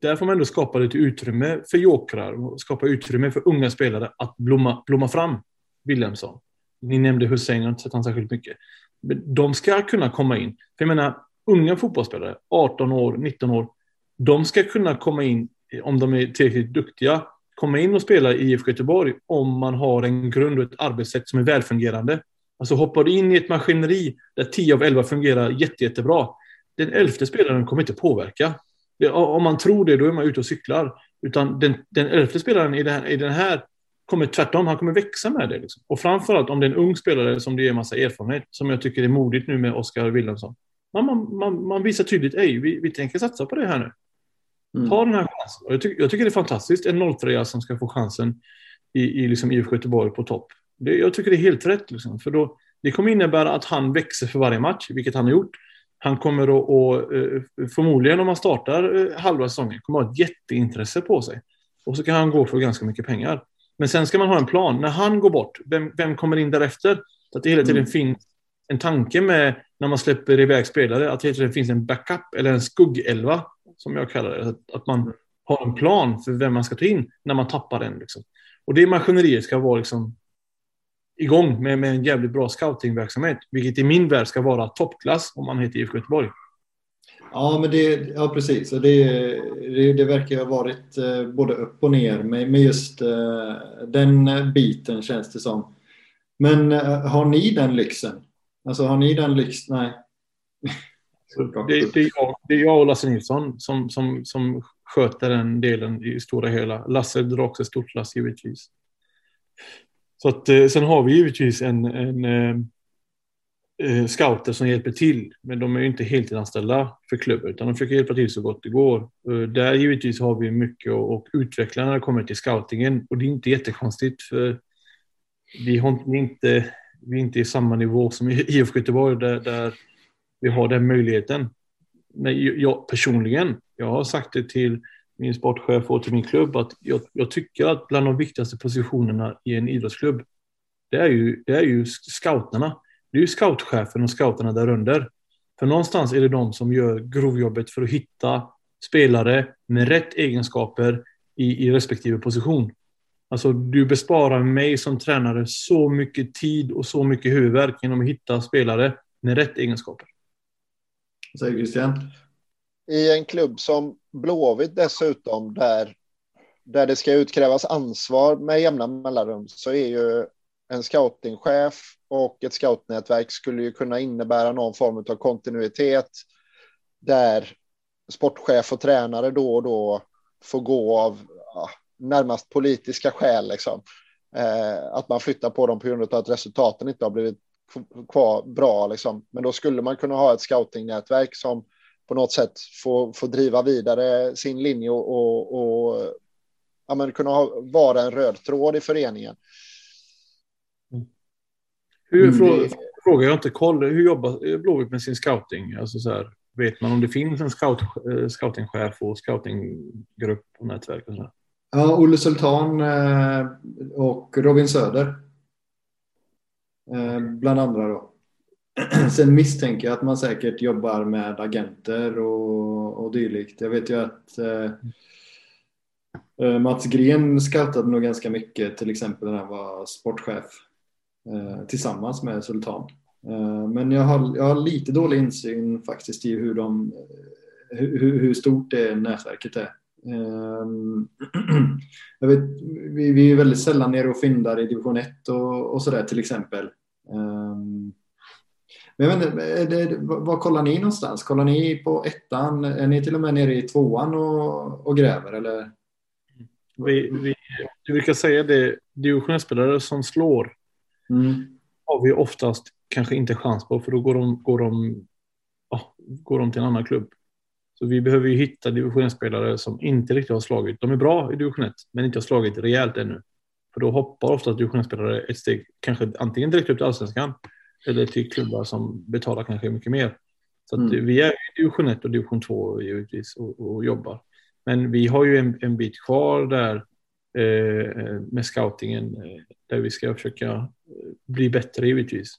där får man ändå skapa lite utrymme för jokrar, skapa utrymme för unga spelare att blomma, blomma fram. Wilhelmsson. Ni nämnde Hussein, jag har inte sett han särskilt mycket. Men de ska kunna komma in. För jag menar, unga fotbollsspelare, 18 år, 19 år, de ska kunna komma in, eh, om de är tillräckligt duktiga, komma in och spela i IFK Göteborg om man har en grund och ett arbetssätt som är välfungerande. Alltså hoppar du in i ett maskineri där 10 av 11 fungerar jätte, jättebra, den elfte spelaren kommer inte påverka om man tror det, då är man ute och cyklar. Utan den, den elfte spelaren i den, här, i den här kommer tvärtom, han kommer växa med det. Liksom. Och framförallt om det är en ung spelare som det ger massa erfarenhet, som jag tycker är modigt nu med Oskar Wilhelmsson. Man, man, man, visar tydligt, ej, vi, vi tänker satsa på det här nu. Mm. Ta den här chansen. Jag, tycker, jag tycker det är fantastiskt, en 03 som ska få chansen i, i liksom IFK Göteborg på topp. Det, jag tycker det är helt rätt, liksom, för då, det kommer innebära att han växer för varje match, vilket han har gjort. Han kommer att, och, eh, förmodligen om han startar eh, halva säsongen, kommer att ha ett jätteintresse på sig. Och så kan han gå för ganska mycket pengar. Men sen ska man ha en plan. När han går bort, vem, vem kommer in därefter? Så att det hela tiden mm. finns en tanke med när man släpper iväg spelare, att det hela tiden finns en backup eller en skuggelva, som jag kallar det. Att, man har en plan för vem man ska ta in när man tappar en. Liksom. Och det maskineriet ska vara liksom igång med, med en jävligt bra scoutingverksamhet, vilket i min värld ska vara toppklass om man heter IFK Göteborg. Ja, men det, ja precis. Det, det, det verkar ha varit eh, både upp och ner med, med just uh, den biten känns det som. Men har ni den lyxen? Alltså har ni den lyxen? Nej. Det, det, är jag, det är jag och Lasse Nilsson som, som, som sköter den delen i stora hela. Lasse drar också stort lass givetvis. Så att, eh, sen har vi givetvis en, en eh, eh, scouter som hjälper till. Men de är ju inte heltidsanställda för klubben utan de försöker hjälpa till så gott det går. Eh, där givetvis har vi mycket att utveckla när det kommer till scoutingen och det är inte jättekonstigt för vi, har inte, vi är inte i samma nivå som IFK Göteborg där, där vi har den möjligheten. Men jag personligen, jag har sagt det till min sportchef och till min klubb att jag, jag tycker att bland de viktigaste positionerna i en idrottsklubb det är ju, det är ju scouterna det är ju scoutchefen och scouterna där under. För någonstans är det de som gör grovjobbet för att hitta spelare med rätt egenskaper i, i respektive position. Alltså du besparar mig som tränare så mycket tid och så mycket huvudvärk genom att hitta spelare med rätt egenskaper. Säger Christian? I en klubb som Blåvitt dessutom, där, där det ska utkrävas ansvar med jämna mellanrum, så är ju en scoutingchef och ett scoutnätverk skulle ju kunna innebära någon form av kontinuitet där sportchef och tränare då och då får gå av ja, närmast politiska skäl. Liksom. Eh, att man flyttar på dem på grund av att resultaten inte har blivit kvar bra. Liksom. Men då skulle man kunna ha ett scoutingnätverk som på något sätt får, får driva vidare sin linje och, och, och ja, men kunna ha, vara en röd tråd i föreningen. Hur mm, frå, frågar jag inte koll, hur jobbar Blåvitt med sin scouting? Alltså så här, vet man om det finns en scout, eh, scoutingchef och scoutinggrupp och nätverk? Och så Ja, Olle Sultan eh, och Robin Söder. Eh, bland andra då. Sen misstänker jag att man säkert jobbar med agenter och, och dylikt. Jag vet ju att eh, eh Mats Gren scoutade nog ganska mycket, till exempel när han var sportchef Eh, tillsammans med Sultan. Eh, men jag har, jag har lite dålig insyn faktiskt i hur, de, eh, hur, hur stort det nätverket är. Ehm, jag vet, vi, vi är väldigt sällan nere och fyndar i division 1 och, och sådär till exempel. Men jag vet inte, var kollar ni någonstans? Kollar ni på ettan? Är ni till och med nere i tvåan och, och gräver eller? Vi, vi, vi brukar säga det, division spelare som slår mm. har vi oftast kanske inte chans på för då går de, går de, oh, går de till en annan klubb. Så vi behöver ju hitta divisionsspelare som inte riktigt har slagit. De är bra i division 1 men inte har slagit rejält ännu. För då hoppar ofta divisionsspelare ett steg, kanske antingen direkt upp till allsvenskan eller till klubbar som betalar kanske mycket mer. Så mm. vi är i division 1 och division 2 givetvis och, och jobbar. Men vi har ju en, en bit kvar där eh, med scoutingen eh, där vi ska försöka eh, bli bättre givetvis.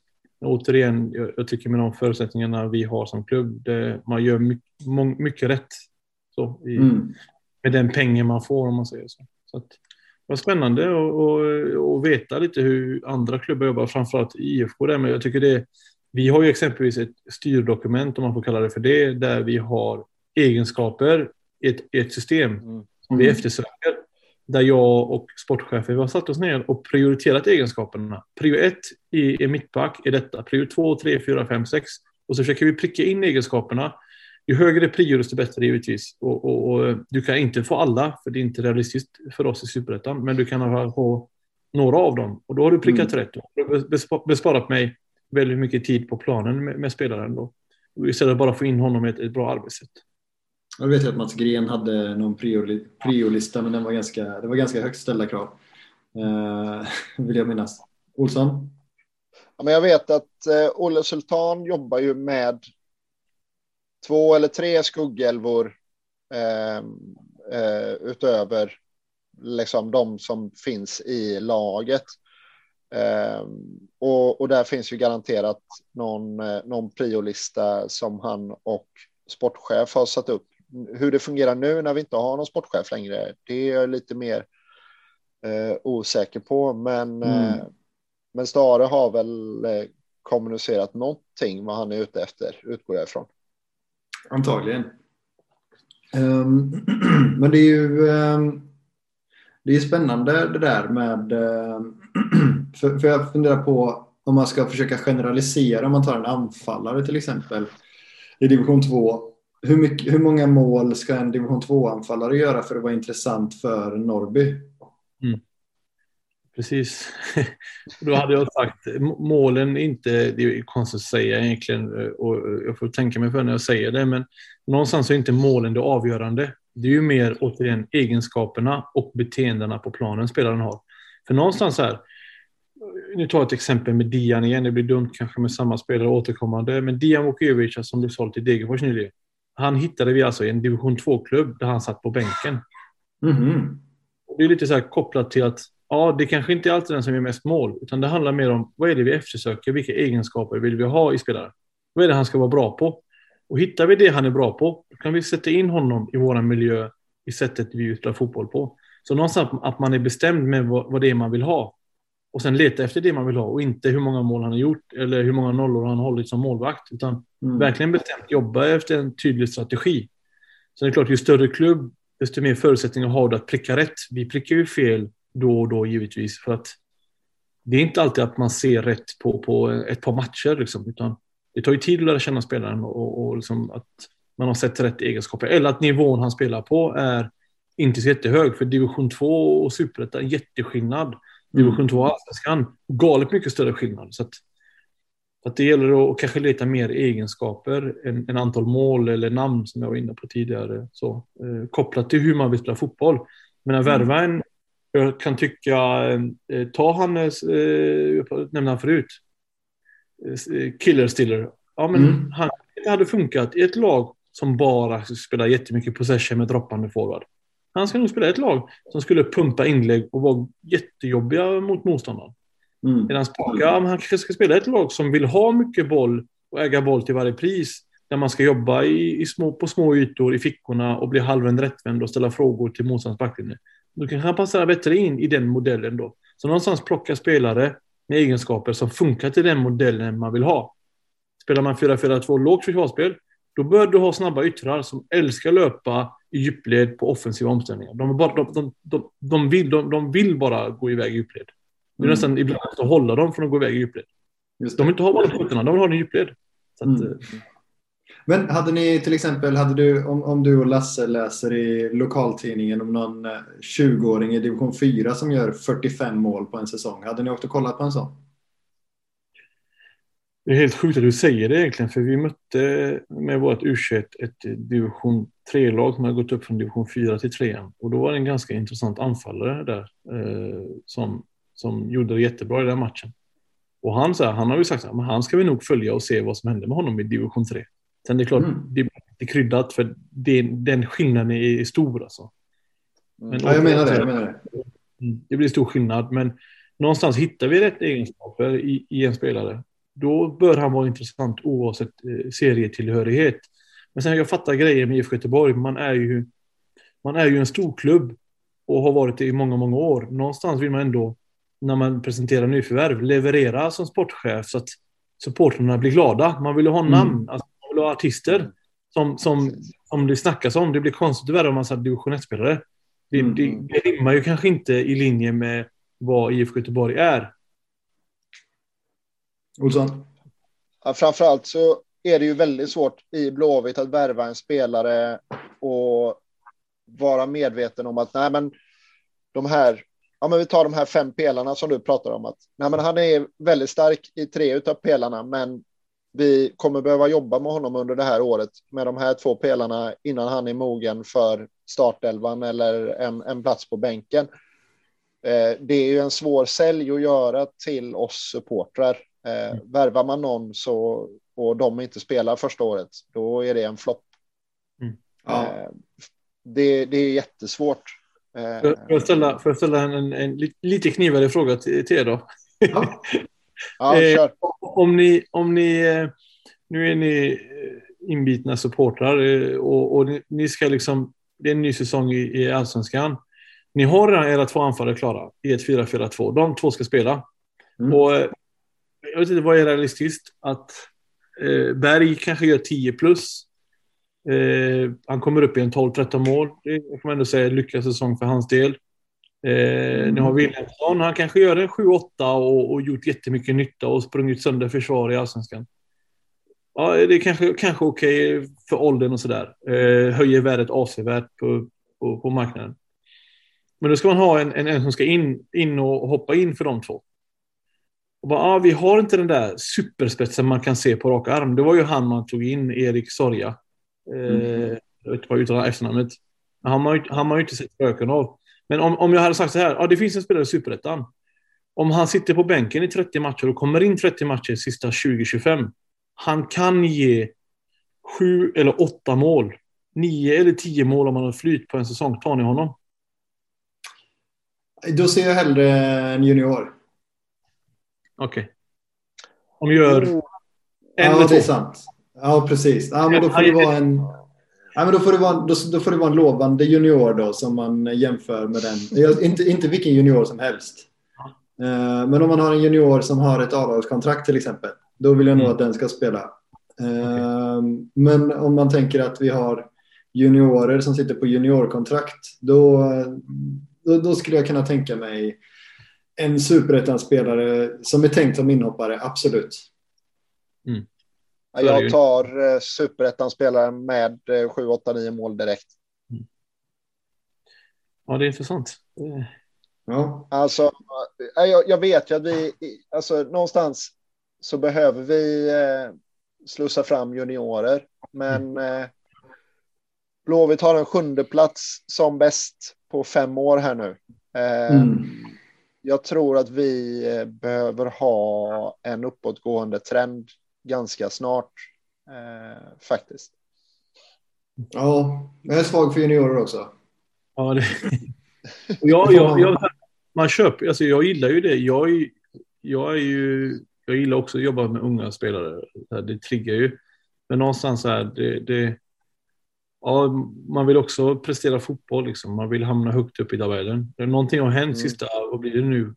Återigen, jag, jag tycker med de förutsättningarna vi har som klubb, det, man gör mycket, mycket rätt så, i, mm. med den pengen man får om man säger så. så att, var spännande att veta lite hur andra klubbar jobbar, framförallt IFK där, men jag tycker det vi har ju exempelvis ett styrdokument, om man får kalla det för det, där vi har egenskaper i ett, ett system mm. som vi eftersöker där jag och sportchefen har satt oss ner och prioriterat egenskaperna. Prio 1 i, i mittback är detta, prio 2, 3, 4, 5, 6. Och så försöker vi pricka in egenskaperna. Ju högre prio desto bättre givetvis. Och, och, och, du kan inte få alla, för det är inte realistiskt för oss i Superettan, men du kan få några av dem. Och då har du prickat mm. rätt. Du har besparat mig väldigt mycket tid på planen med, med spelaren. Då. Istället bara få in honom i ett, ett bra arbetssätt. Jag vet att Mats Gren hade någon priolista, men den var ganska, det var ganska högt ställda krav. Eh, vill jag minnas. Olsson? Ja, men jag vet att eh, Olle Sultan jobbar ju med två eller tre skuggälvor eh, eh, utöver liksom de som finns i laget. Eh, och, och där finns ju garanterat någon, eh, någon priolista som han och sportchef har satt upp hur det fungerar nu när vi inte har någon sportchef längre, det är jag lite mer eh, osäker på. Men, mm. eh, men Stare har väl kommunicerat någonting vad han är ute efter, utgår jag ifrån. Antagligen. Um, men det är ju um, det är spännande det där med... För, för jag funderar på om man ska försöka generalisera, om man tar en anfallare till exempel i division 2. Hur, mycket, hur många mål ska en division 2-anfallare göra för att vara intressant för Norrby? Mm. Precis. Då hade jag sagt målen inte, det är konstigt att säga egentligen och jag får tänka mig för när jag säger det, men någonstans är inte målen det avgörande. Det är ju mer återigen egenskaperna och beteendena på planen spelaren har. För någonstans här, nu tar jag ett exempel med Dian igen, det blir dumt kanske med samma spelare återkommande, men Dian Vukovic som blev såld till Degerfors nyligen. Han hittade vi alltså i en division 2-klubb där han satt på bänken. Mm. Det är lite så här kopplat till att ja, det kanske inte är alltid den som gör mest mål, utan det handlar mer om vad är det vi eftersöker, vilka egenskaper vill vi ha i spelaren? Vad är det han ska vara bra på? Och hittar vi det han är bra på, då kan vi sätta in honom i vår miljö i sättet vi utövar fotboll på. Så någonstans att man är bestämd med vad, vad det är man vill ha. Och sen leta efter det man vill ha och inte hur många mål han har gjort eller hur många nollor han har hållit som målvakt. Utan mm. verkligen bestämt jobba efter en tydlig strategi. Så det är klart, ju större klubb, desto mer förutsättningar har du att pricka rätt. Vi prickar ju fel då och då givetvis. För att det är inte alltid att man ser rätt på, på ett par matcher. Liksom, utan det tar ju tid att lära känna spelaren och, och liksom att man har sett rätt egenskaper. Eller att nivån han spelar på är inte så jättehög. För division 2 och superettan, jätteskillnad. Division 2 och allsvenskan, galet mycket större skillnad. Så att, att det gäller att kanske leta mer egenskaper än, än antal mål eller namn som jag var inne på tidigare. Så, eh, kopplat till hur man vill spela fotboll. Men att värva en jag kan tycka, eh, ta han, eh, jag nämnde han förut, eh, Killer Stiller. Ja, men mm. han hade funkat i ett lag som bara spelar jättemycket possession med droppande forward. Han ska nog spela ett lag som skulle pumpa inlägg och vara jättejobbiga mot motståndaren. Mm. Medan Paka, han kanske ska spela ett lag som vill ha mycket boll och äga boll till varje pris. Där man ska jobba i, i små, på små ytor i fickorna och bli halvvänd rättvänd och ställa frågor till motståndarens backlinje. Då kanske han passar bättre in i den modellen då. Så någonstans plocka spelare med egenskaper som funkar till den modellen man vill ha. Spelar man 4-4-2 lågt försvarsspel, då bör du ha snabba yttrar som älskar löpa i djupled på offensiva omställningar. De, bara, de, de, de, de, vill, de, de vill bara gå iväg i djupled. Det är mm. nästan ibland att hålla dem från att gå iväg i djupled. De vill inte ha bollen på fötterna, de vill ha den i djupled. Så att, mm. Men hade ni till exempel, hade du, om, om du och Lasse läser i lokaltidningen om någon eh, 20-åring i division 4 som gör 45 mål på en säsong, hade ni åkt och kollat på en sån? Det är helt sjukt att du säger det egentligen, för vi mötte med vårt U21 ett division 3-lag som hade gått upp från division 4 till 3. Och då var det en ganska intressant anfallare där eh, som, som gjorde det jättebra i den matchen. Och han, så här, han har ju sagt att han ska vi nog följa och se vad som händer med honom i division 3. Sen det är klart, mm. det är kryddat för det, den skillnaden är stor alltså. Mm. Men, ja, jag menar det. Jag menar det. Mm, det blir stor skillnad, men någonstans hittar vi rätt egenskaper i, i en spelare. Då bör han vara intressant oavsett eh, serietillhörighet. Men sen jag fattar grejer med IFK Göteborg. Man är ju, man är ju en stor klubb och har varit det i många, många år. Någonstans vill man ändå, när man presenterar nyförvärv, leverera som sportchef så att supportrarna blir glada. Man vill ha namn. Mm. Alltså, och artister som, som, som det snackas om. Det blir konstigt att värva en massa division 1-spelare. Det, mm. det, det rimmar ju kanske inte i linje med vad IFK Göteborg är. Olsson? Ja, framförallt så är det ju väldigt svårt i Blåvitt att värva en spelare och vara medveten om att nej, men de här. Ja, men vi tar de här fem pelarna som du pratar om att nej, men han är väldigt stark i tre av pelarna, men vi kommer behöva jobba med honom under det här året med de här två pelarna innan han är mogen för startelvan eller en, en plats på bänken. Eh, det är ju en svår sälj att göra till oss supportrar. Eh, mm. Värvar man någon så, och de inte spelar första året, då är det en flopp. Mm. Ja. Eh, det, det, är jättesvårt. Eh, får jag ställa, får jag ställa en, en, en, lite knivare fråga till, till er då? Ja. Ja, eh, om ni, om ni, eh, nu är ni eh, inbitna supportrar och, och ni, ni, ska liksom, det är en ny säsong i, i allsvenskan. Ni har redan era två anfallare klara i ett 4-4-2. De två ska spela. Mm. Och jag vet inte vad är realistiskt att eh, Berg kanske gör 10 plus. Eh, han kommer upp i en 12-13 mål. Det får man ändå säga är lyckad säsong för hans del. Eh, mm. Nu har Wilhelmsson, han kanske gör en 7-8 och, och gjort jättemycket nytta och sprungit sönder försvar i allsvenskan. Ja, det är kanske, kanske okej okay för åldern och sådär. Eh, höjer värdet avsevärt på, på, på marknaden. Men då ska man ha en, en, en som ska in, in och hoppa in för de två. Och bara, ah, vi har inte den där superspetsen man kan se på rak arm. Det var ju han man tog in, Erik Sorja. Mm. Eh, jag vet inte vad efternamnet. Han har, har ju inte sett spöken av. Men om, om jag hade sagt så här, ja, det finns en spelare i Superettan. Om han sitter på bänken i 30 matcher och kommer in 30 matcher sista 20-25. Han kan ge sju eller åtta mål. Nio eller tio mål om han har flyt på en säsong. Tar ni honom? Då ser jag hellre en junior. Okej. Okay. Om gör en ja, eller två. det är sant. Ja, precis. Ja, men då får det vara en... Ja, men då, får det vara, då, då får det vara en lovande junior då som man jämför med den. Inte, inte vilken junior som helst. Uh, men om man har en junior som har ett avlagskontrakt till exempel. Då vill jag nog mm. att den ska spela. Uh, okay. Men om man tänker att vi har juniorer som sitter på juniorkontrakt. Då, då, då skulle jag kunna tänka mig en superettan-spelare som är tänkt som inhoppare, absolut. Mm. Jag tar eh, superettan-spelare med 7, 8, 9 mål direkt. Mm. Ja, det är intressant. Ja. Alltså, eh, jag, jag, vet ju att vi, alltså någonstans så behöver vi eh, slussa fram juniorer, men mm. eh, Blåvitt har en sjunde plats som bäst på fem år här nu. Eh, mm. Jag tror att vi eh, behöver ha en uppåtgående trend ganska snart eh, faktiskt. Ja, jag är svag för juniorer också. Ja, det... jag, jag, jag, man köper, alltså jag gillar ju det. Jag, jag, är ju, jag gillar också att jobba med unga spelare. Det triggar ju. Men någonstans här, det, det, ja, man vill också prestera fotboll. Liksom. Man vill hamna högt upp i tabellen. Någonting har hänt mm. sista, vad blir det nu,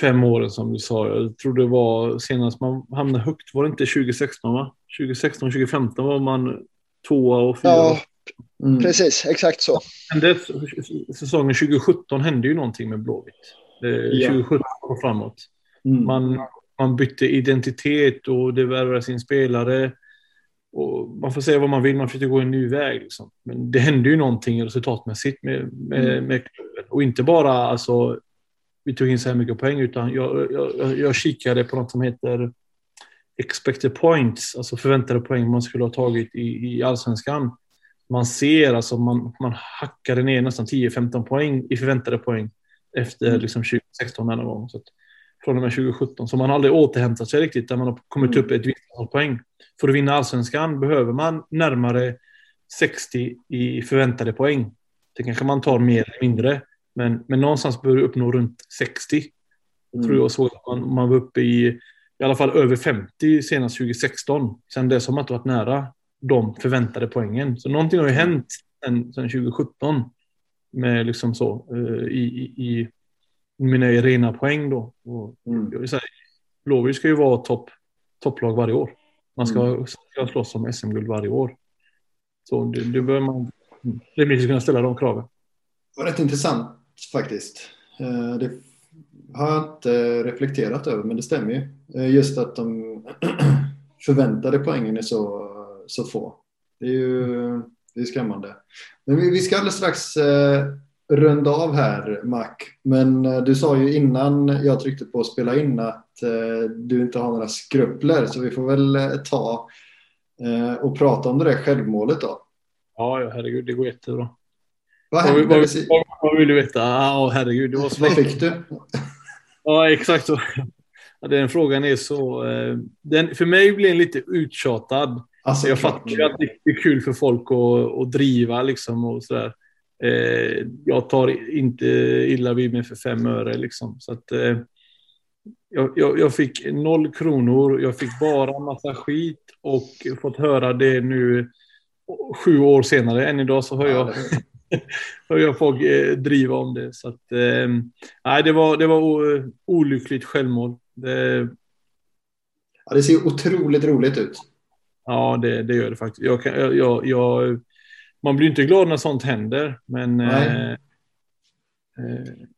fem åren som du sa. Jag tror det var senast man hamnade högt, var det inte 2016 va? 2016, 2015 var man tvåa och fyra. Ja, mm. precis, exakt så. Men säsongen 2017 hände ju någonting med Blåvitt. Eh, ja. 2017 och framåt. Mm. Man, man bytte identitet och det värvades in spelare. Och man får säga vad man vill, man försökte gå en ny väg. Liksom. Men det hände ju någonting resultatmässigt med, med, mm. med klubben. Och inte bara alltså, vi tog in så här mycket poäng, utan jag, jag, jag kikade på något som heter expected points, alltså förväntade poäng man skulle ha tagit i, i allsvenskan. Man ser alltså, man, man hackade ner nästan 10-15 poäng i förväntade poäng efter mm. liksom 2016 någon gång. Så att, från och med 2017. Så man har aldrig återhämtat sig riktigt där man har kommit mm. upp ett visst antal poäng. För att vinna allsvenskan behöver man närmare 60 i förväntade poäng. Det kanske man tar mer eller mindre. Men, men någonstans bör du uppnå runt 60. Jag tror jag såg att man, man var uppe i i alla fall över 50 senast 2016. Sen dess har man inte varit nära de förväntade poängen. Så någonting har ju hänt sen, sen 2017 med liksom så uh, i, i, i mina rena poäng då. Och mm. jag vill säga, Blåvitt ska ju vara topp topplag varje år. Man ska, mm. ska slåss om SM-guld varje år. Så det, det bör man rimligtvis kunna ställa de kraven. Det var rätt intressant faktiskt. Eh, det har jag inte reflekterat över, men det stämmer ju. Eh, just att de förväntade poängen är så, så få. Det är ju det är skrämmande. Men vi, ska alldeles strax eh, runda av här, Mac. Men du sa ju innan jag tryckte på att spela in att du inte har några skrupler, så vi får väl ta och prata om det där självmålet då. Ja, herregud, det går jättebra. Vad hände? Vad, vad, vad vill du veta? Ja, oh, herregud. Det var så... Vad fick du? ja, exakt så. Den frågan är så... Eh, den, för mig blir den lite uttjatad. Alltså, jag fattar ju att det är kul för folk att, att driva liksom och sådär. Eh, jag tar inte illa vid mig för fem öre liksom. Så att, eh, jag, jag, jag, fick noll kronor. Jag fick bara massa skit och fått höra det nu sju år senare. Än idag så har jag och jag får eh, driva om det. Så att, eh, nej, det var, det var olyckligt självmål. Det... Ja, det ser otroligt roligt ut. Ja, det, det gör det faktiskt. Jag kan, jag, jag, man blir inte glad när sånt händer, men eh, eh,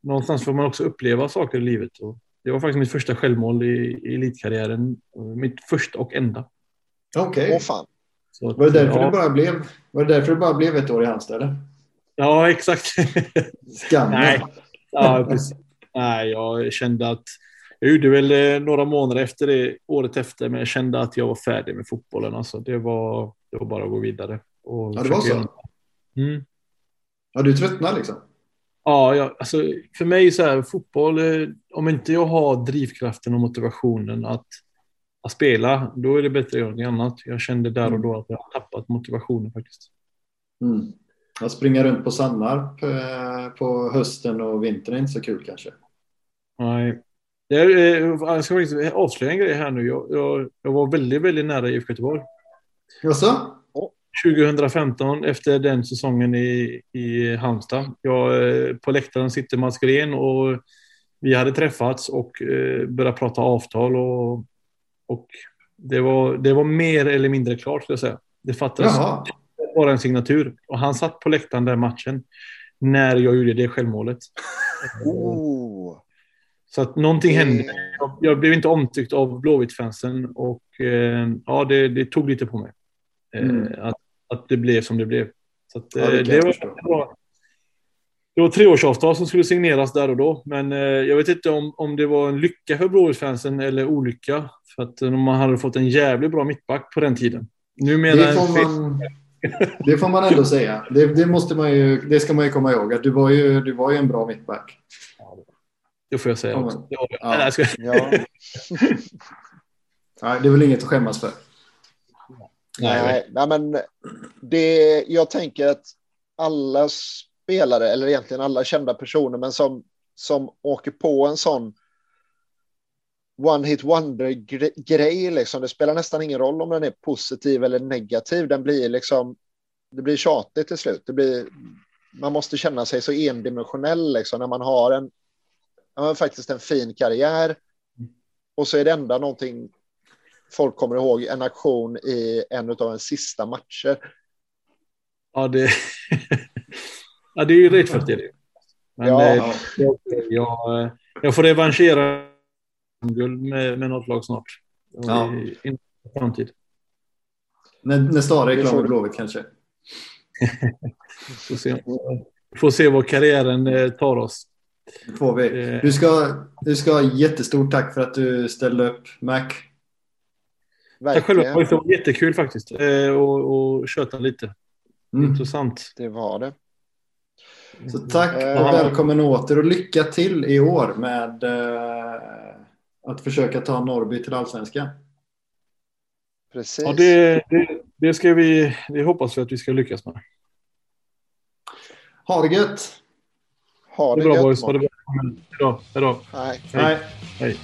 någonstans får man också uppleva saker i livet. Och det var faktiskt mitt första självmål i, i elitkarriären. Mitt första och enda. Okej. Okay. fan. Så, var, det därför ja. det bara blev, var det därför det bara blev ett år i Halmstad? Ja, exakt. Skam. Nej. Ja, precis. Nej, jag kände att jag gjorde väl eh, några månader efter det, året efter, men jag kände att jag var färdig med fotbollen. Alltså, det, var, det var bara att gå vidare. Och ja, det var så? Mm. Ja, du tröttnade liksom? Ja, jag, alltså, för mig så här, fotboll, eh, om inte jag har drivkraften och motivationen att, att spela, då är det bättre att göra något annat. Jag kände där och då att jag har tappat motivationen faktiskt. Mm. Att springa runt på Sandmark eh, på hösten och vintern är inte så kul kanske? Nej. Jag, jag ska faktiskt avslöja en grej här nu. Jag, jag, jag var väldigt, väldigt nära IFK Göteborg. Jaså? 2015 efter den säsongen i, i Halmstad. Jag, eh, på läktaren sitter Mats Gren och vi hade träffats och eh, börjat prata avtal och, och det, var, det var mer eller mindre klart skulle jag säga. Det fattades Jaha. Bara en signatur och han satt på läktaren den matchen när jag gjorde det självmålet. Oh. Så att någonting hände. Jag, jag blev inte omtyckt av Blåvitt-fansen och eh, ja, det, det, tog lite på mig. Eh, mm. att, att det blev som det blev. Så att, ja, det, eh, det, var, det, var, det var treårsavtal som skulle signeras där och då. Men jag vet inte om, om det var en lycka för Blåvitt-fansen eller olycka. För att man hade fått en jävligt bra mittback på den tiden. Numera det, får man, det får man ändå säga. Det, det, måste man ju, det ska man ju komma ihåg. Att du, var ju, du var ju en bra mittback. Det får jag säga ja, också. Ja. Nej, ska... ja. Nej, det är väl inget att skämmas för. Nej, nej, men det, jag tänker att alla spelare, eller egentligen alla kända personer, men som, som åker på en sån one hit wonder-grej, liksom. det spelar nästan ingen roll om den är positiv eller negativ, den blir liksom, det blir tjatigt till slut. Det blir, man måste känna sig så endimensionell liksom, när man har en, ja, faktiskt en fin karriär och så är det enda någonting folk kommer ihåg en aktion i en av de sista matcher. Ja, det, ja, det är ju rätt det. Men ja. eh, jag, jag, jag får revanschera guld med, med något lag snart. Ja. I, framtid. När, nästa år är klar med Blåvitt kanske. får, se, får se vad karriären eh, tar oss. Får vi. Eh. Du ska, du ska ha jättestort tack för att du ställde upp, Mac. Tack själva. Det var jättekul faktiskt. Eh, och, och köta lite. Mm. Intressant. Det var det. Så tack och välkommen åter och lycka till i år med att försöka ta Norrby till allsvenskan. Precis. Ja, det, det, det, ska vi, det hoppas vi att vi ska lyckas med. Ha det gött! Ha det, det är bra gött, boys. Ha det bra. Hejdå. Hejdå. Hej. Hej. Hej.